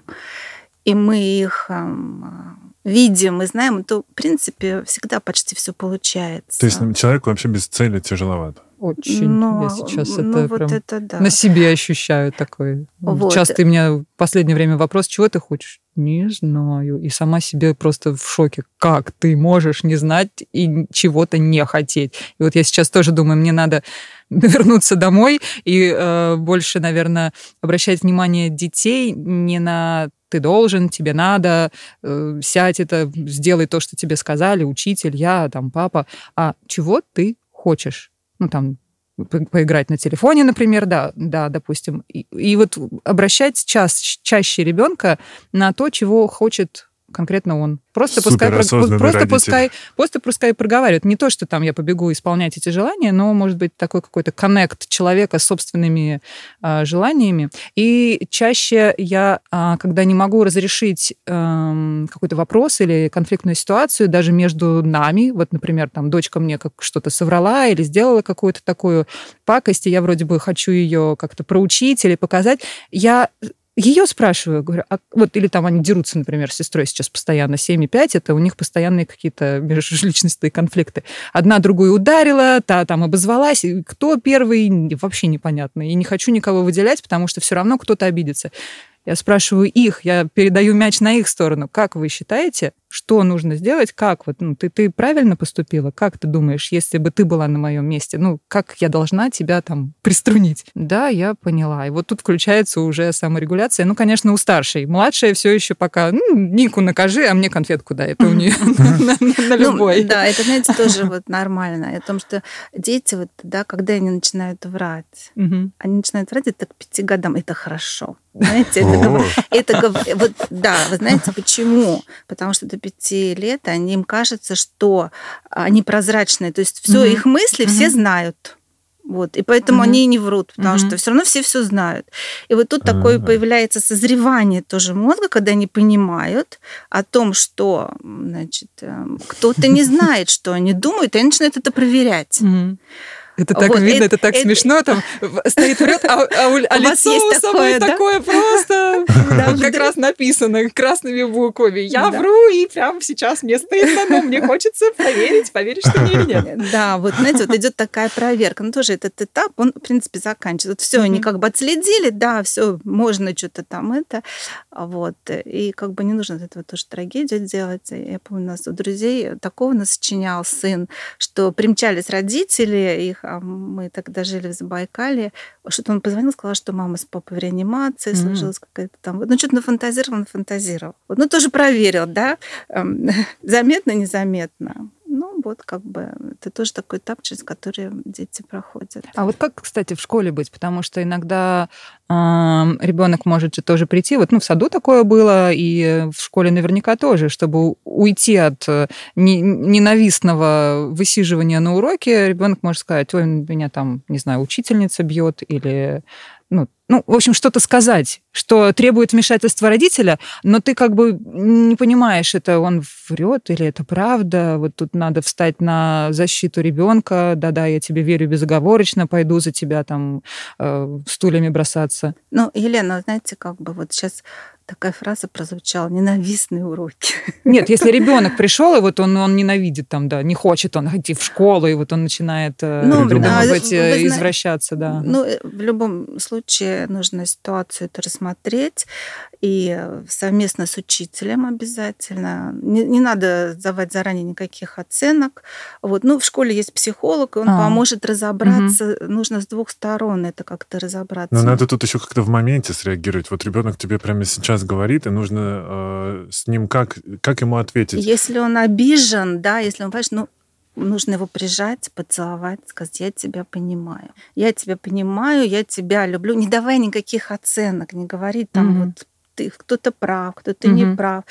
и мы их эм, видим и знаем, то, в принципе, всегда почти все получается. То есть человеку вообще без цели тяжеловато. Очень. Но, я сейчас ну, это вот прям это да. на себе ощущаю такой. Вот. Часто у меня в последнее время вопрос, чего ты хочешь? Не знаю. И сама себе просто в шоке. Как ты можешь не знать и чего-то не хотеть? И вот я сейчас тоже думаю, мне надо вернуться домой и э, больше, наверное, обращать внимание детей не на ты должен, тебе надо, э, сядь это, сделай то, что тебе сказали, учитель, я, там, папа, а чего ты хочешь? Ну, там, по- поиграть на телефоне, например, да, да, допустим. И, и вот обращать час, чаще ребенка на то, чего хочет конкретно он. Просто пускай, про- просто родитель. пускай, просто пускай проговаривает. Не то, что там я побегу исполнять эти желания, но может быть такой какой-то коннект человека с собственными а, желаниями. И чаще я, а, когда не могу разрешить эм, какой-то вопрос или конфликтную ситуацию даже между нами, вот, например, там дочка мне как что-то соврала или сделала какую-то такую пакость, и я вроде бы хочу ее как-то проучить или показать, я ее спрашиваю, говорю, а вот или там они дерутся, например, с сестрой сейчас постоянно 7,5, это у них постоянные какие-то межличностные конфликты. Одна другую ударила, та там обозвалась, и кто первый, вообще непонятно. И не хочу никого выделять, потому что все равно кто-то обидится. Я спрашиваю их, я передаю мяч на их сторону. Как вы считаете, что нужно сделать? Как вот, ну, ты, ты правильно поступила? Как ты думаешь, если бы ты была на моем месте? Ну, как я должна тебя там приструнить? Да, я поняла. И вот тут включается уже саморегуляция. Ну, конечно, у старшей. Младшая все еще пока, ну, Нику накажи, а мне конфетку дай. Это у нее на ну, любой. Да, это, знаете, тоже вот нормально. О том, что дети вот, да, когда они начинают врать, они начинают врать это к пяти годам, это хорошо. Знаете, это, это вот, да, вы знаете почему? Потому что до пяти лет они, им кажется, что они прозрачные, то есть все mm-hmm. их мысли mm-hmm. все знают. Вот, и поэтому mm-hmm. они не врут, потому mm-hmm. что все равно все все знают. И вот тут такое появляется созревание тоже мозга, когда они понимают о том, что значит, эм, кто-то не знает, что они думают, и они начинают это проверять. Это так вот, видно, это, это так это, смешно, там стоит врет, а, а, у, а лицо у самой да? такое просто, как раз написано красными буквами. Я вру, и прямо сейчас мне стыдно, но мне хочется проверить, поверить, что мне или нет. Да, вот, знаете, вот идет такая проверка. Ну, тоже этот этап, он, в принципе, заканчивается. Все, они как бы отследили, да, все, можно что-то там это, вот. И как бы не нужно этого тоже трагедию делать. Я помню, у нас у друзей такого нас сочинял сын, что примчались родители, их а мы тогда жили в Забайкале, что-то он позвонил, сказал, что мама с папой в реанимации, mm-hmm. сложилась какая-то там... Ну, что-то нафантазировал, нафантазировал. Вот, ну, тоже проверил, да, эм, заметно, незаметно. Вот как бы это тоже такой этап, через который дети проходят. А вот как, кстати, в школе быть? Потому что иногда э, ребенок может же тоже прийти. Вот, ну, в саду такое было, и в школе наверняка тоже, чтобы уйти от э, ненавистного высиживания на уроке, ребенок может сказать, ой, меня там, не знаю, учительница бьет или ну, ну, в общем, что-то сказать, что требует вмешательства родителя, но ты как бы не понимаешь, это он врет или это правда. Вот тут надо встать на защиту ребенка. Да-да, я тебе верю безоговорочно, пойду за тебя там э, стульями бросаться. Ну, Елена, знаете, как бы вот сейчас такая фраза прозвучала ненавистные уроки. Нет, если ребенок пришел, и вот он, он ненавидит там, да, не хочет он идти в школу, и вот он начинает э, ну, придумывать, а, извращаться, да. Ну, э, в любом случае нужно ситуацию это рассмотреть, и совместно с учителем обязательно. Не, не надо давать заранее никаких оценок. Вот. Ну, в школе есть психолог, и он а. поможет разобраться. Угу. Нужно с двух сторон это как-то разобраться. Но надо тут еще как-то в моменте среагировать. Вот ребенок тебе прямо сейчас говорит, и нужно э, с ним как, как ему ответить? Если он обижен, да, если он, понимаешь, ну, нужно его прижать, поцеловать, сказать, я тебя понимаю. Я тебя понимаю, я тебя люблю. Не давай никаких оценок, не говори там mm-hmm. вот ты, кто-то прав, кто-то mm-hmm. не прав.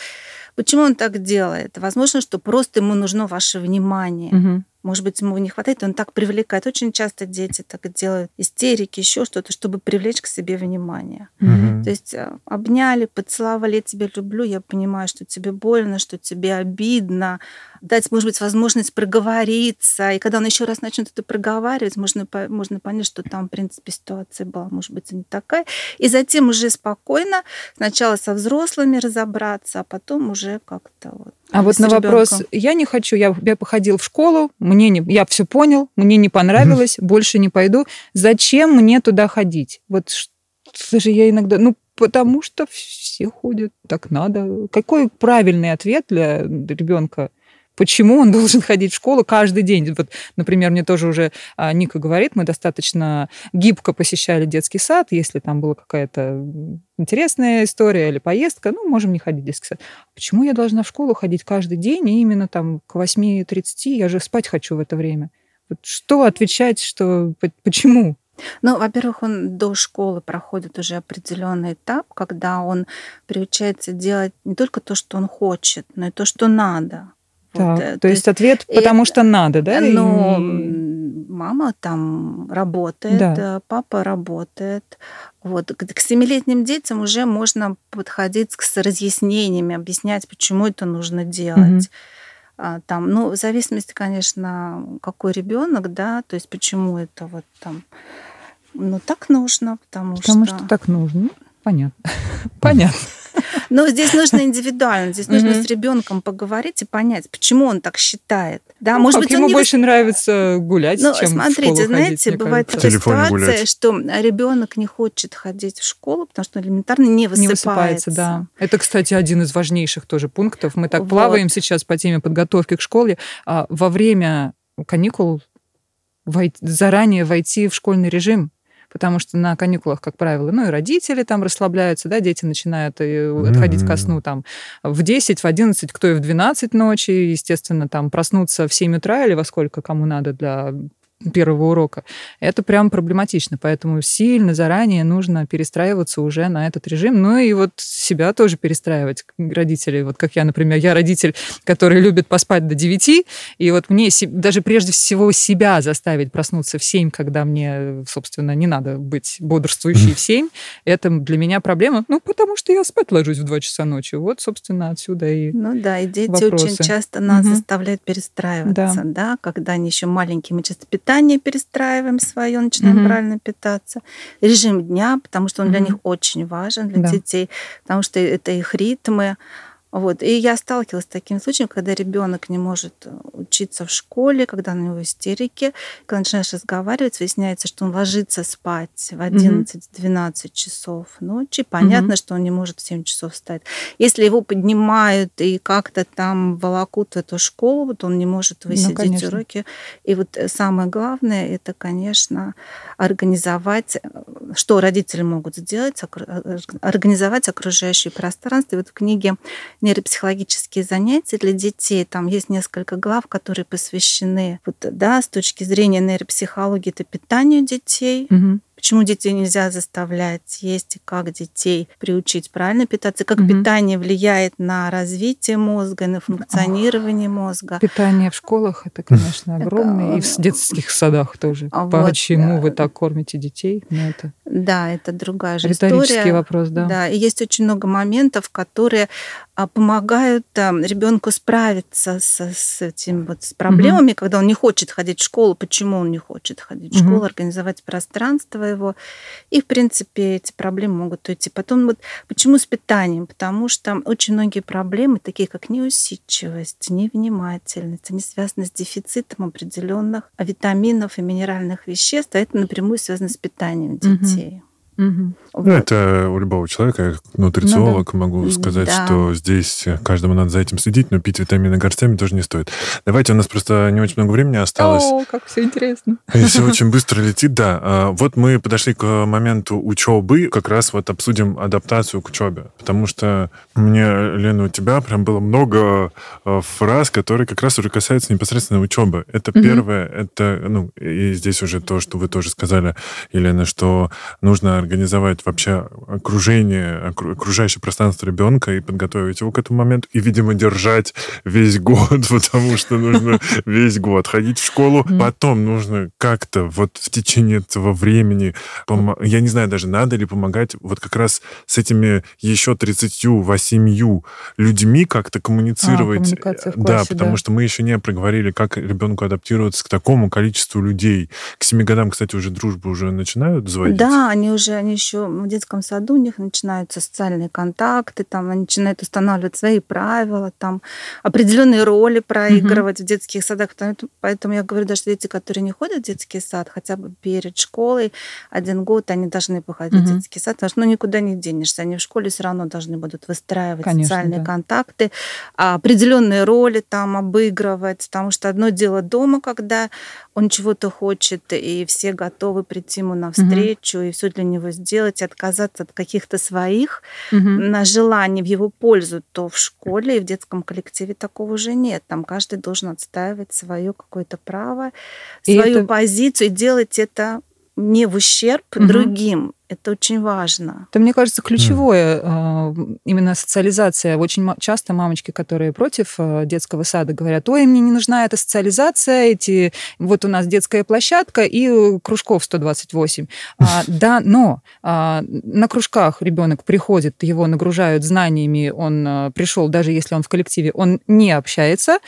Почему он так делает? Возможно, что просто ему нужно ваше внимание. Mm-hmm. Может быть, ему не хватает, он так привлекает. Очень часто дети так делают истерики, еще что-то, чтобы привлечь к себе внимание. Mm-hmm. То есть э, обняли, поцеловали, я тебя люблю, я понимаю, что тебе больно, что тебе обидно, дать, может быть, возможность проговориться. И когда он еще раз начнет это проговаривать, можно, можно понять, что там, в принципе, ситуация была, может быть, не такая. И затем уже спокойно сначала со взрослыми разобраться, а потом уже как-то вот а вот на ребенком. вопрос, я не хочу, я, я походил в школу, мне не, я все понял, мне не понравилось, mm больше не пойду. Зачем мне туда ходить? Вот слушай, я иногда, ну потому что все ходят, так надо. Какой правильный ответ для ребенка? Почему он должен ходить в школу каждый день? Вот, например, мне тоже уже а, Ника говорит, мы достаточно гибко посещали детский сад, если там была какая-то интересная история или поездка, ну, можем не ходить в детский сад. Почему я должна в школу ходить каждый день, и именно там к 8.30 я же спать хочу в это время? Вот что отвечать, что почему? Ну, во-первых, он до школы проходит уже определенный этап, когда он приучается делать не только то, что он хочет, но и то, что надо. Так, вот, э, то, то есть ответ потому и, что надо, да? Но и... мама там работает, да. Э, папа работает. Вот к семилетним детям уже можно подходить с разъяснениями, объяснять, почему это нужно делать. Угу. Там, ну, в зависимости, конечно, какой ребенок, да, то есть почему это вот там, ну так нужно, потому, потому что... Потому что так нужно. Понятно. Понятно. Но здесь нужно индивидуально, здесь нужно с ребенком поговорить и понять, почему он так считает. Да, ну, может быть, ему больше нравится гулять, ну, чем смотрите, в школу знаете, ходить, бывает такая ситуация, что ребенок не хочет ходить в школу, потому что элементарно не высыпается. Не высыпается, да. Это, кстати, один из важнейших тоже пунктов. Мы так вот. плаваем сейчас по теме подготовки к школе. А во время каникул заранее войти в школьный режим, потому что на каникулах, как правило, ну и родители там расслабляются, да, дети начинают э, отходить mm-hmm. ко сну там в 10, в 11, кто и в 12 ночи, естественно, там проснуться в 7 утра или во сколько кому надо для первого урока. Это прям проблематично, поэтому сильно заранее нужно перестраиваться уже на этот режим. Ну и вот себя тоже перестраивать, родители. Вот как я, например, я родитель, который любит поспать до 9, и вот мне даже прежде всего себя заставить проснуться в 7, когда мне, собственно, не надо быть бодрствующей в 7, это для меня проблема, ну, потому что я спать ложусь в 2 часа ночи. Вот, собственно, отсюда и Ну да, и дети вопросы. очень часто нас угу. заставляют перестраиваться, да. да, когда они еще маленькие, мы часто питаем питание перестраиваем свое, начинаем mm-hmm. правильно питаться. Режим дня, потому что он mm-hmm. для них очень важен, для да. детей, потому что это их ритмы. Вот. И я сталкивалась с таким случаем, когда ребенок не может э, учиться в школе, когда на него истерики, когда начинаешь разговаривать, выясняется, что он ложится спать в 11-12 часов ночи. Понятно, mm-hmm. что он не может в 7 часов встать. Если его поднимают и как-то там волокут в эту школу, вот он не может ну, высидеть ну, уроки. И вот э, самое главное, это, конечно, организовать, э, что родители могут сделать, организовать окружающее пространство. И вот в книге нейропсихологические занятия для детей. Там есть несколько глав, которые посвящены вот, да, с точки зрения нейропсихологии, это питанию детей, угу почему детей нельзя заставлять есть и как детей приучить правильно питаться, как угу. питание влияет на развитие мозга, на функционирование Ох, мозга. Питание в школах это, конечно, огромное, и в детских садах тоже. А вот, Почему вы так кормите детей? Ну, это да, это другая же Риторический история. вопрос, да. Да, и есть очень много моментов, которые помогают ребенку справиться с, с этими вот с проблемами, угу. когда он не хочет ходить в школу. Почему он не хочет ходить в школу, угу. организовать пространство его. И, в принципе, эти проблемы могут уйти. Потом вот почему с питанием? Потому что очень многие проблемы, такие как неусидчивость, невнимательность, они связаны с дефицитом определенных витаминов и минеральных веществ, а это напрямую связано с питанием детей. Угу. Угу. Вот. Ну, это у любого человека, я как нутрициолог ну, да. могу сказать, да. что здесь каждому надо за этим следить, но пить витамины горстями тоже не стоит. Давайте, у нас просто не очень много времени осталось. О, как все интересно. Если очень быстро летит, да. А, вот мы подошли к моменту учебы, как раз вот обсудим адаптацию к учебе, потому что мне, Лена, у тебя прям было много а, фраз, которые как раз уже касаются непосредственно учебы. Это угу. первое, это, ну, и здесь уже то, что вы тоже сказали, Елена, что нужно организовать вообще окружение, окружающее пространство ребенка и подготовить его к этому моменту, и, видимо, держать весь год, потому что нужно весь год ходить в школу. Потом нужно как-то вот в течение этого времени, я не знаю даже, надо ли помогать вот как раз с этими еще 38 людьми как-то коммуницировать. А, классе, да, потому да. что мы еще не проговорили, как ребенку адаптироваться к такому количеству людей. К 7 годам, кстати, уже дружбы уже начинают заводить. Да, они уже они еще в детском саду, у них начинаются социальные контакты, там они начинают устанавливать свои правила, там определенные роли проигрывать угу. в детских садах. Поэтому я говорю, даже дети, которые не ходят в детский сад, хотя бы перед школой один год они должны походить угу. в детский сад, потому что ну, никуда не денешься. Они в школе все равно должны будут выстраивать Конечно, социальные да. контакты, а определенные роли там обыгрывать, потому что одно дело дома, когда он чего-то хочет, и все готовы прийти ему навстречу, угу. и все для него сделать, отказаться от каких-то своих угу. на желание в его пользу, то в школе и в детском коллективе такого уже нет. Там каждый должен отстаивать свое какое-то право, свою это... позицию и делать это не в ущерб угу. другим. Это очень важно. Это, мне кажется, ключевое mm. именно социализация. Очень часто мамочки, которые против э, детского сада, говорят, ой, мне не нужна эта социализация, эти вот у нас детская площадка и кружков 128. А, да, но а, на кружках ребенок приходит, его нагружают знаниями, он пришел, даже если он в коллективе, он не общается,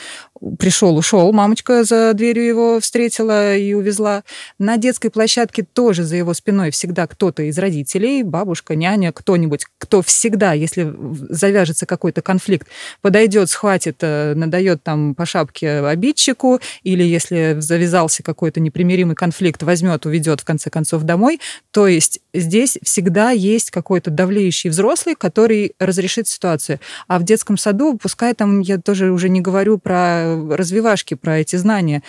пришел, ушел, мамочка за дверью его встретила и увезла. На детской площадке тоже за его спиной всегда кто-то из родителей, бабушка, няня, кто-нибудь, кто всегда, если завяжется какой-то конфликт, подойдет, схватит, э, надает там по шапке обидчику, или если завязался какой-то непримиримый конфликт, возьмет, уведет в конце концов домой. То есть здесь всегда есть какой-то давлеющий взрослый, который разрешит ситуацию. А в детском саду, пускай там, я тоже уже не говорю про развивашки, про эти знания,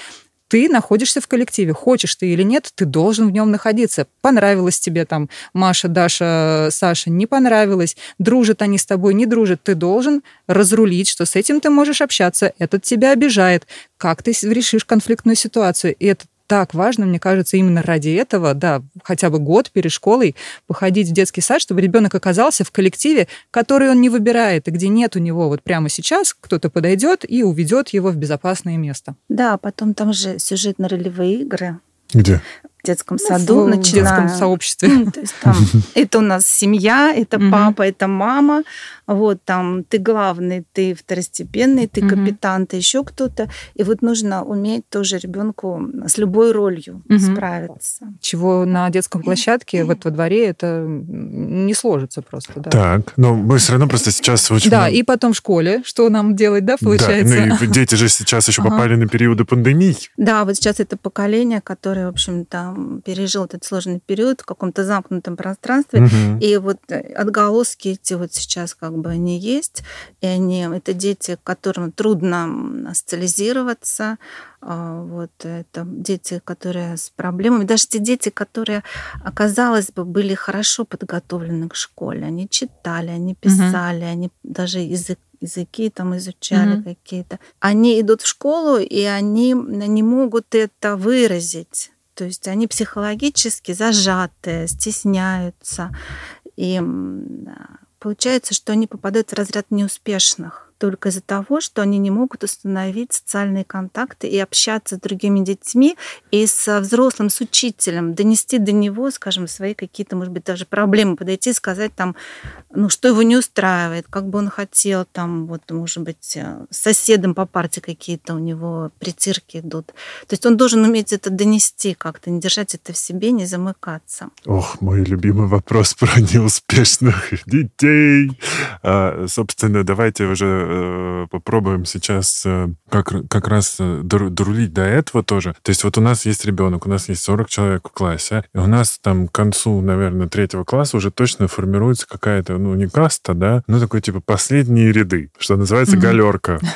ты находишься в коллективе. Хочешь ты или нет, ты должен в нем находиться. Понравилось тебе там Маша, Даша, Саша, не понравилось. Дружат они с тобой, не дружат. Ты должен разрулить, что с этим ты можешь общаться. Этот тебя обижает. Как ты решишь конфликтную ситуацию? И это так важно, мне кажется, именно ради этого, да, хотя бы год перед школой походить в детский сад, чтобы ребенок оказался в коллективе, который он не выбирает, и где нет у него вот прямо сейчас кто-то подойдет и уведет его в безопасное место. Да, потом там же сюжетно-ролевые игры. Где? детском ну, саду, в начиная... детском сообществе. Ну, то есть там это у нас семья, это папа, это мама, вот там ты главный, ты второстепенный, ты капитан, ты еще кто-то, и вот нужно уметь тоже ребенку с любой ролью справиться. Чего на детском площадке вот во дворе это не сложится просто. Да. Так, но мы все равно просто сейчас очень. Да, и потом в школе что нам делать, да, получается? Да, ну и дети же сейчас еще попали на периоды пандемии. Да, вот сейчас это поколение, которое, в общем-то, пережил этот сложный период в каком-то замкнутом пространстве. Угу. И вот отголоски эти вот сейчас как бы они есть. И они, это дети, которым трудно социализироваться. А, вот это дети, которые с проблемами. Даже те дети, которые, казалось бы, были хорошо подготовлены к школе. Они читали, они писали, угу. они даже язык языки там изучали mm какие-то. Они идут в школу, и они не могут это выразить. То есть они психологически зажатые, стесняются. И получается, что они попадают в разряд неуспешных только из-за того, что они не могут установить социальные контакты и общаться с другими детьми и с взрослым, с учителем, донести до него, скажем, свои какие-то, может быть, даже проблемы, подойти и сказать там, ну, что его не устраивает, как бы он хотел, там, вот, может быть, э, с соседом по парте какие-то у него притирки идут. То есть он должен уметь это донести как-то, не держать это в себе, не замыкаться. Ох, мой любимый вопрос про неуспешных детей. А, собственно, давайте уже Э, попробуем сейчас э, как, как раз э, дорулить до этого тоже. То есть вот у нас есть ребенок, у нас есть 40 человек в классе, и у нас там к концу, наверное, третьего класса уже точно формируется какая-то, ну, не каста, да, ну, такой типа последние ряды, что называется галерка.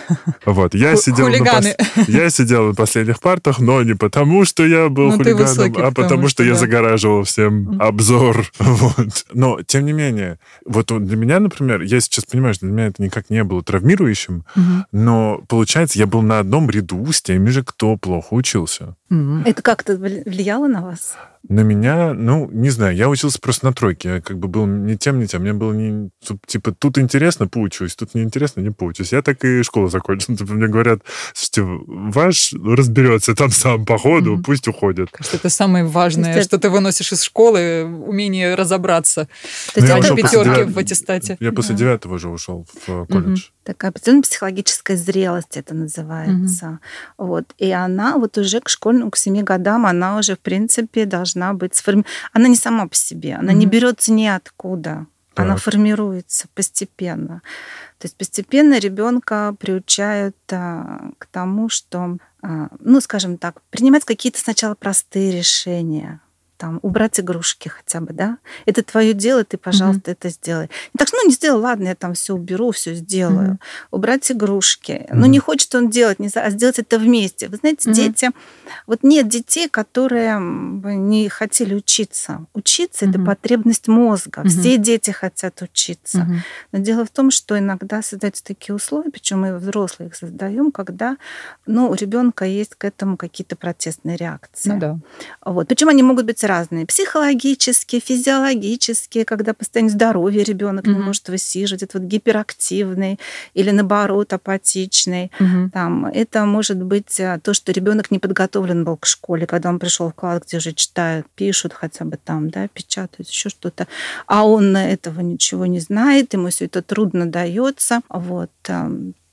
Вот. Я сидел, на я сидел на последних партах, но не потому, что я был ну, хулиганом, а потому, что, я загораживал всем обзор. Вот. Но, тем не менее, вот для меня, например, я сейчас понимаю, что для меня это никак не было травмирующим, угу. но получается, я был на одном ряду с теми же, кто плохо учился. Угу. Это как-то влияло на вас? На меня, ну, не знаю, я учился просто на тройке. Я как бы был ни тем, ни тем. Мне было не... Типа, тут интересно, поучусь, тут неинтересно, не поучусь. Я так и школу закончил. Типа, мне говорят, слушайте, ваш разберется там сам по ходу, mm-hmm. пусть уходит. Кажется, это самое важное, есть, что ты выносишь из школы, умение разобраться. То есть это пятерки в аттестате. Я после девятого уже ушел в колледж. Mm-hmm. Такая определенная психологическая зрелость это называется. Mm-hmm. Вот. И она вот уже к школьному, к семи годам, она уже, в принципе, должна быть сформирована. Она не сама по себе, она mm-hmm. не берется ниоткуда. Так. Она формируется постепенно. То есть постепенно ребенка приучают а, к тому, что, а, ну, скажем так, принимать какие-то сначала простые решения, там, убрать игрушки хотя бы, да? Это твое дело, ты, пожалуйста, mm-hmm. это сделай. Не так, ну, не сделал, ладно, я там все уберу, все сделаю. Mm-hmm. Убрать игрушки. Mm-hmm. Ну, не хочет он делать, не, а сделать это вместе. Вы знаете, mm-hmm. дети... Вот нет детей, которые не хотели учиться. Учиться mm-hmm. — это потребность мозга. Mm-hmm. Все дети хотят учиться. Mm-hmm. Но дело в том, что иногда создаются такие условия, причем мы взрослые их создаем, когда ну, у ребенка есть к этому какие-то протестные реакции. Ну да. Вот. Причем они могут быть разные. Психологические, физиологические, когда постоянно здоровье ребенок mm-hmm. не может высиживать, это вот гиперактивный или наоборот апатичный. Mm-hmm. Там, это может быть а, то, что ребенок не подготовлен был к школе, когда он пришел в класс, где уже читают, пишут хотя бы там, да, печатают, еще что-то. А он этого ничего не знает, ему все это трудно дается. Вот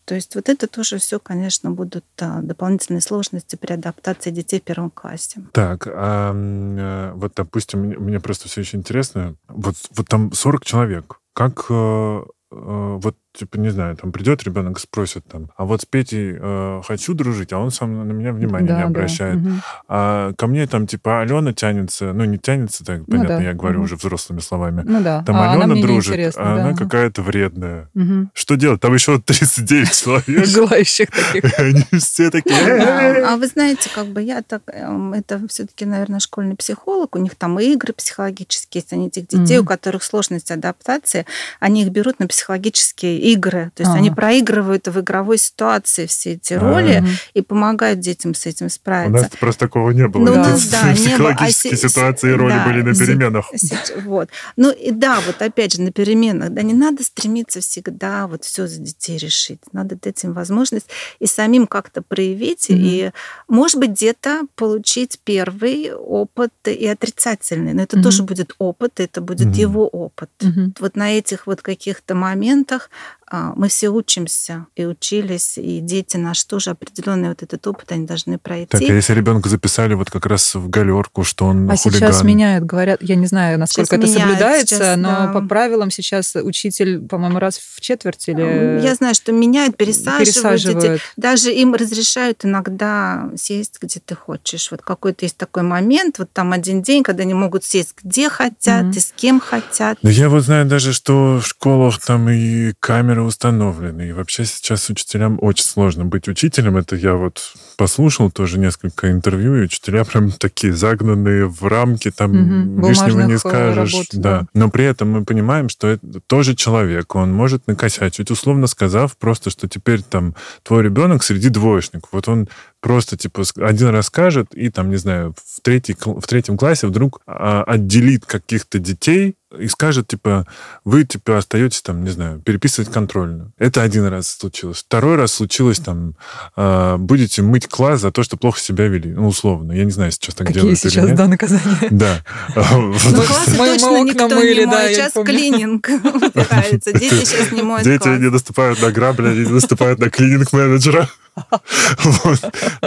То есть вот это тоже все, конечно, будут а, дополнительные сложности при адаптации детей в первом классе. Так, а, э, вот, допустим, мне просто все очень интересно. Вот, вот там 40 человек. Как э, э, вот типа, не знаю, там придет ребенок, спросит там, а вот с Петей э, хочу дружить, а он сам на меня внимания да, не обращает. Да. Угу. А ко мне там, типа, Алена тянется, ну, не тянется, так, ну, понятно, да. я говорю угу. уже взрослыми словами. Ну да. Там а Алена дружит, а да. она какая-то вредная. Угу. Что делать? Там еще 39 человек. Желающих таких. Они все такие... А вы знаете, как бы я так... Эм, это все-таки, наверное, школьный психолог. У них там игры психологические есть. Они этих детей, у которых сложность адаптации, они их берут на психологические игры. То есть ага. они проигрывают в игровой ситуации все эти роли ага. и помогают детям с этим справиться. У нас просто такого не было. Ну, да. нас, да, Психологические не было. А ситуации и роли да, были на переменах. Вот. Ну и да, вот опять же, на переменах. Да, не надо стремиться всегда вот все за детей решить. Надо дать им возможность и самим как-то проявить. Mm-hmm. И, может быть, где-то получить первый опыт и отрицательный. Но это mm-hmm. тоже будет опыт, это будет mm-hmm. его опыт. Mm-hmm. Вот на этих вот каких-то моментах а, мы все учимся и учились, и дети наши тоже определенный вот этот опыт они должны пройти. Так, а если ребенка записали вот как раз в галерку, что он а хулиган? сейчас меняют, говорят, я не знаю, насколько сейчас это меняют, соблюдается, сейчас, но да. по правилам сейчас учитель, по-моему, раз в четверть или... Я знаю, что меняют, пересаживают. пересаживают. Даже им разрешают иногда сесть, где ты хочешь. Вот какой-то есть такой момент, вот там один день, когда они могут сесть где хотят mm-hmm. и с кем хотят. Да я вот знаю даже, что в школах там и камеры камеры установлены. И вообще сейчас учителям очень сложно быть учителем. Это я вот послушал тоже несколько интервью, и учителя прям такие загнанные в рамки, там угу. лишнего не скажешь. Работ, да. да. Но при этом мы понимаем, что это тоже человек, он может накосячить, условно сказав просто, что теперь там твой ребенок среди двоечников. Вот он просто типа один раз скажет, и там, не знаю, в, третий, в третьем классе вдруг а, отделит каких-то детей и скажет, типа, вы, типа, остаетесь там, не знаю, переписывать контрольную. Это один раз случилось. Второй раз случилось там, э, будете мыть класс за то, что плохо себя вели. Ну, условно. Я не знаю, сейчас так Какие делают сейчас, да, наказания? Да. Ну, классы точно никто не моет. Сейчас клининг убирается. Дети сейчас не моют Дети не наступают на грабли, они наступают на клининг-менеджера.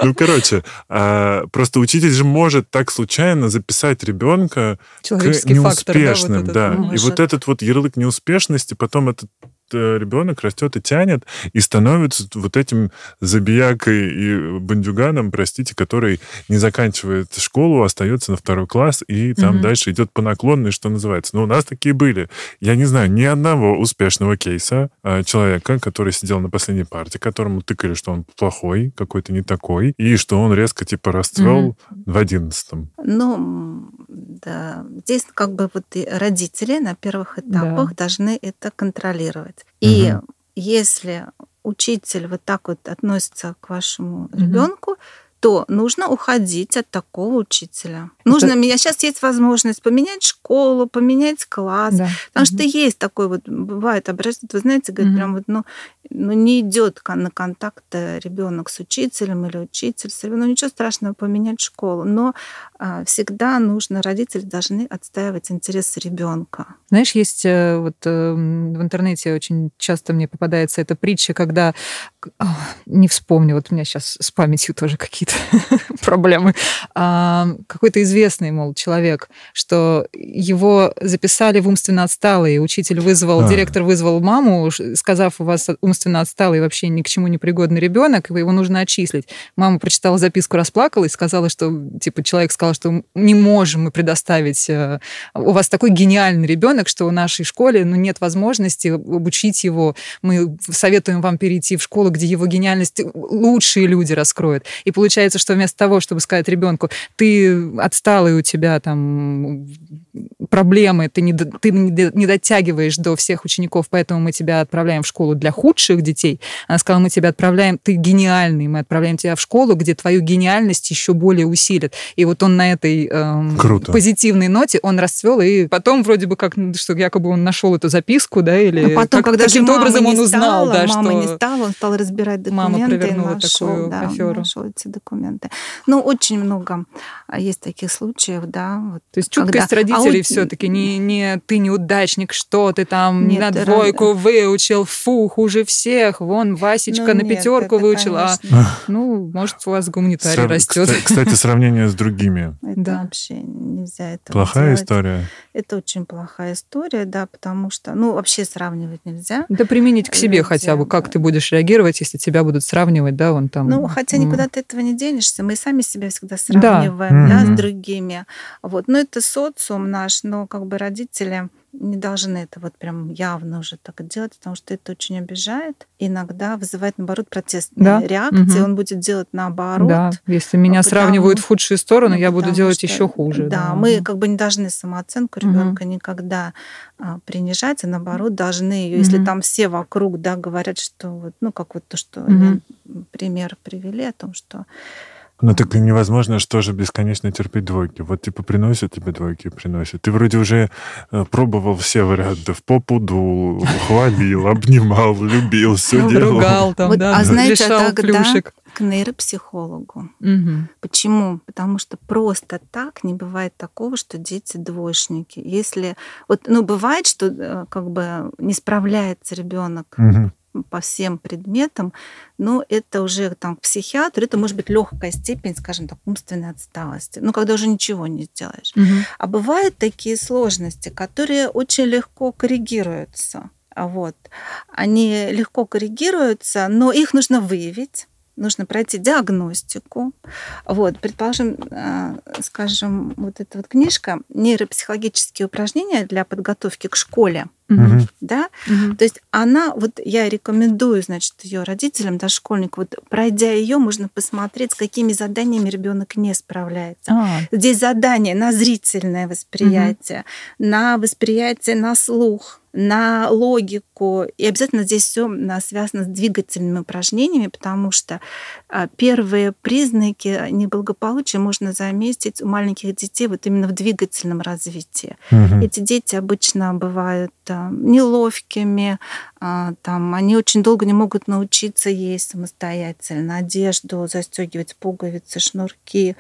Ну, короче, а, просто учитель же может так случайно записать ребенка к неуспешным. да, И вот этот вот ярлык неуспешности, потом этот ребенок растет и тянет, и становится вот этим забиякой и бандюганом, простите, который не заканчивает школу, остается на второй класс, и там угу. дальше идет по наклонной, что называется. Но у нас такие были. Я не знаю ни одного успешного кейса а, человека, который сидел на последней партии, которому тыкали, что он плохой, какой-то не такой, и что он резко типа расцвел угу. в одиннадцатом. Ну, да. Здесь как бы вот и родители на первых этапах да. должны это контролировать. И угу. если учитель вот так вот относится к вашему угу. ребенку, то нужно уходить от такого учителя. Нужно, Это... у меня сейчас есть возможность поменять школу, поменять класс, да. потому угу. что есть такой вот, бывает, обращают, вы знаете, говорят, угу. прям вот, ну, ну, не идет на контакт э, ребенок с учителем или учитель с ребенком. Ну, ничего страшного поменять школу. Но а, всегда нужно, родители должны отстаивать интересы ребенка. Знаешь, есть э, вот э, в интернете очень часто мне попадается эта притча, когда не вспомню, вот у меня сейчас с памятью тоже какие-то проблемы. А, какой-то известный, мол, человек, что его записали в умственно отсталый, учитель вызвал, а. директор вызвал маму, сказав, у вас умственно отсталый вообще ни к чему не пригодный ребенок, его нужно отчислить. Мама прочитала записку, расплакалась, сказала, что, типа, человек сказал, что не можем мы предоставить, э, у вас такой гениальный ребенок, что в нашей школе ну, нет возможности обучить его, мы советуем вам перейти в школу, где его гениальность лучшие люди раскроют. И получается, что вместо того, чтобы сказать ребенку, ты отсталый, у тебя там проблемы, ты не, ты не дотягиваешь до всех учеников, поэтому мы тебя отправляем в школу для худших детей. Она сказала, мы тебя отправляем, ты гениальный, мы отправляем тебя в школу, где твою гениальность еще более усилит. И вот он на этой эм, позитивной ноте, он расцвел, и потом вроде бы как, что якобы он нашел эту записку, да, или а потом, как, когда каким-то образом он узнал, стала, да, мама что... не стала, он стал разбирать документы. Мама провернула нашел, такую да, аферу. нашел эти документы. Ну, очень много а, есть таких случаев, да. Вот, То есть чуткость когда... родителей а все-таки не, не ты неудачник, что ты там Нет, на двойку рад... выучил, фу, хуже всех. Вон, Васечка Ну, на нет, пятерку это, выучила. А, конечно, Ну, может, у вас гуманитарий Срав- растет. кста- Кстати, сравнение с другими. Это Да. вообще нельзя этого Плохая делать. история. Это очень плохая история, да, потому что, ну, вообще сравнивать нельзя. Да применить к себе Люди, хотя бы, как да. ты будешь реагировать, если тебя будут сравнивать, да, вон там. Ну, хотя м, никуда ты этого не денешься. Мы сами себя всегда сравниваем, Да. да, с Мгм. другими. Вот. Но это социум наш, но как бы родители не должны это вот прям явно уже так делать, потому что это очень обижает. Иногда вызывает, наоборот, протестные Да. реакции. Мгм. Он будет делать наоборот. Да, если меня потому- сравнивают в худшую сторону, Ну, я буду делать что, еще хуже. Да, мы как бы не должны самооценку ребенка никогда а, принижать, а наоборот должны ее, если Мгм. там все вокруг, да, говорят, что вот, ну как вот то, что. Лен пример привели о том, что Ну так невозможно что же бесконечно терпеть двойки. Вот типа приносят тебе двойки, приносят. Ты вроде уже э, пробовал все варианты. В попу дул, хвалил, обнимал, любил, все делал. Ругал там, Вот, да, а знаете, лишал тогда- плюшек. к нейропсихологу. Мгм. Почему? Потому что просто так не бывает такого, что дети двоечники. Если вот, ну, бывает, что э, как бы не справляется ребенок Мгм. По всем предметам, но это уже там к психиатру, это может быть легкая степень, скажем так, умственной отсталости. Ну, когда уже ничего не сделаешь. Мгм. А бывают такие сложности, которые очень легко коррегируются. Вот. Они легко коррегируются, но их нужно выявить, нужно пройти диагностику. Вот, предположим, э, скажем, вот эта вот книжка «Нейропсихологические упражнения для подготовки к школе», Мгм. да, Мгм. то есть она, вот я рекомендую, значит, ее родителям, дошкольнику, вот пройдя ее, можно посмотреть, с какими заданиями ребенок не справляется. А, Здесь задание на зрительное восприятие, на восприятие на слух, на логику. И обязательно здесь все связано с двигательными упражнениями, потому что а, первые признаки неблагополучия можно заметить у маленьких детей вот именно в двигательном развитии. Мгм. Эти дети обычно бывают а, неловкими, там, они очень долго не могут научиться есть самостоятельно, одежду застегивать, пуговицы, шнурки.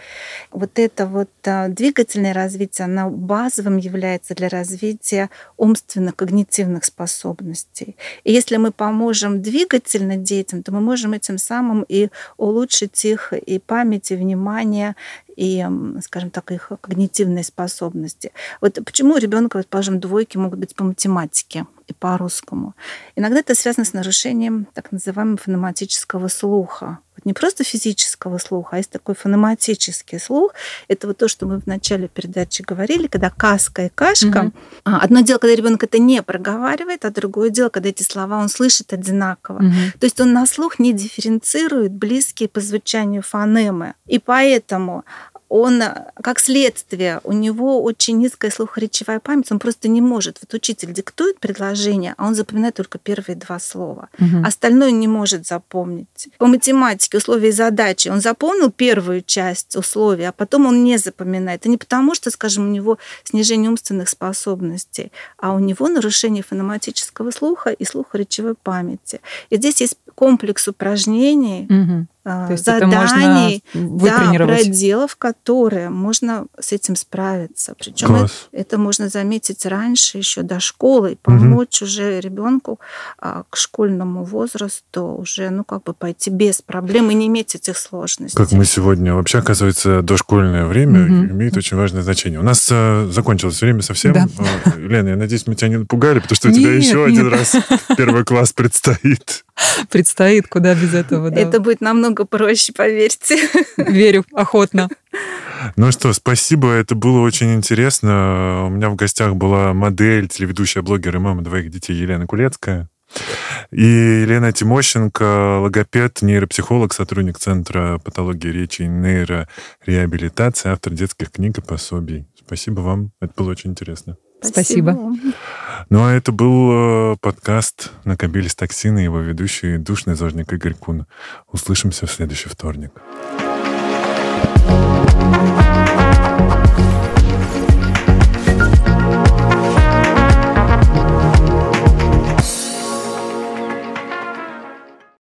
Вот это вот а, двигательное развитие, оно базовым является для развития умственно-когнитивных способностей. И если мы поможем двигательно детям, то мы можем этим самым и улучшить их и память, и внимание, и, скажем так, их когнитивные способности. Вот почему у ребенка, вот, положим, двойки могут быть по математике и по русскому. Иногда это связано с нарушением так называемого фонематического слуха. Вот не просто физического слуха, а есть такой фонематический слух. Это вот то, что мы в начале передачи говорили, когда каска и кашка. А, Одно дело, когда ребенок это не проговаривает, а другое дело, когда эти слова он слышит одинаково. Мгм. То есть он на слух не дифференцирует близкие по звучанию фонемы. И поэтому он, как следствие, у него очень низкая слухоречевая память, он просто не может. Вот учитель диктует предложение, а он запоминает только первые два слова. Мгм. Остальное не может запомнить. По математике условия и задачи он запомнил первую часть условий, а потом он не запоминает. И не потому, что, скажем, у него снижение умственных способностей, а у него нарушение фонематического слуха и слухоречевой памяти. И здесь есть комплекс упражнений, Мгм. А, То есть это можно заданий, да, проделов, которые можно с этим справиться. Причем Класс. это можно заметить раньше, еще до школы, и помочь уже ребенку а, к школьному возрасту уже, ну, как бы пойти без проблем и не иметь этих сложностей. Как мы сегодня. Вообще, оказывается, дошкольное время Мгм. имеет очень важное значение. У нас э, закончилось время совсем. Да. Э, Лена, я надеюсь, мы тебя не напугали, потому что у тебя Нет, еще нет. один раз первый класс предстоит. Предстоит, куда без этого, да. Это будет намного проще, поверьте. Верю, охотно. Ну что, спасибо, это было очень интересно. У меня в гостях была модель, телеведущая, блогер и мама двоих детей Елена Кулецкая. И Елена Тимощенко, логопед, нейропсихолог, сотрудник Центра патологии речи и нейрореабилитации, автор детских книг и пособий. Спасибо вам, это было очень интересно. Спасибо. Ну, а это был э, подкаст «Накопились токсины» его ведущий душный зожник Игорь Кун. Услышимся в следующий вторник. thank you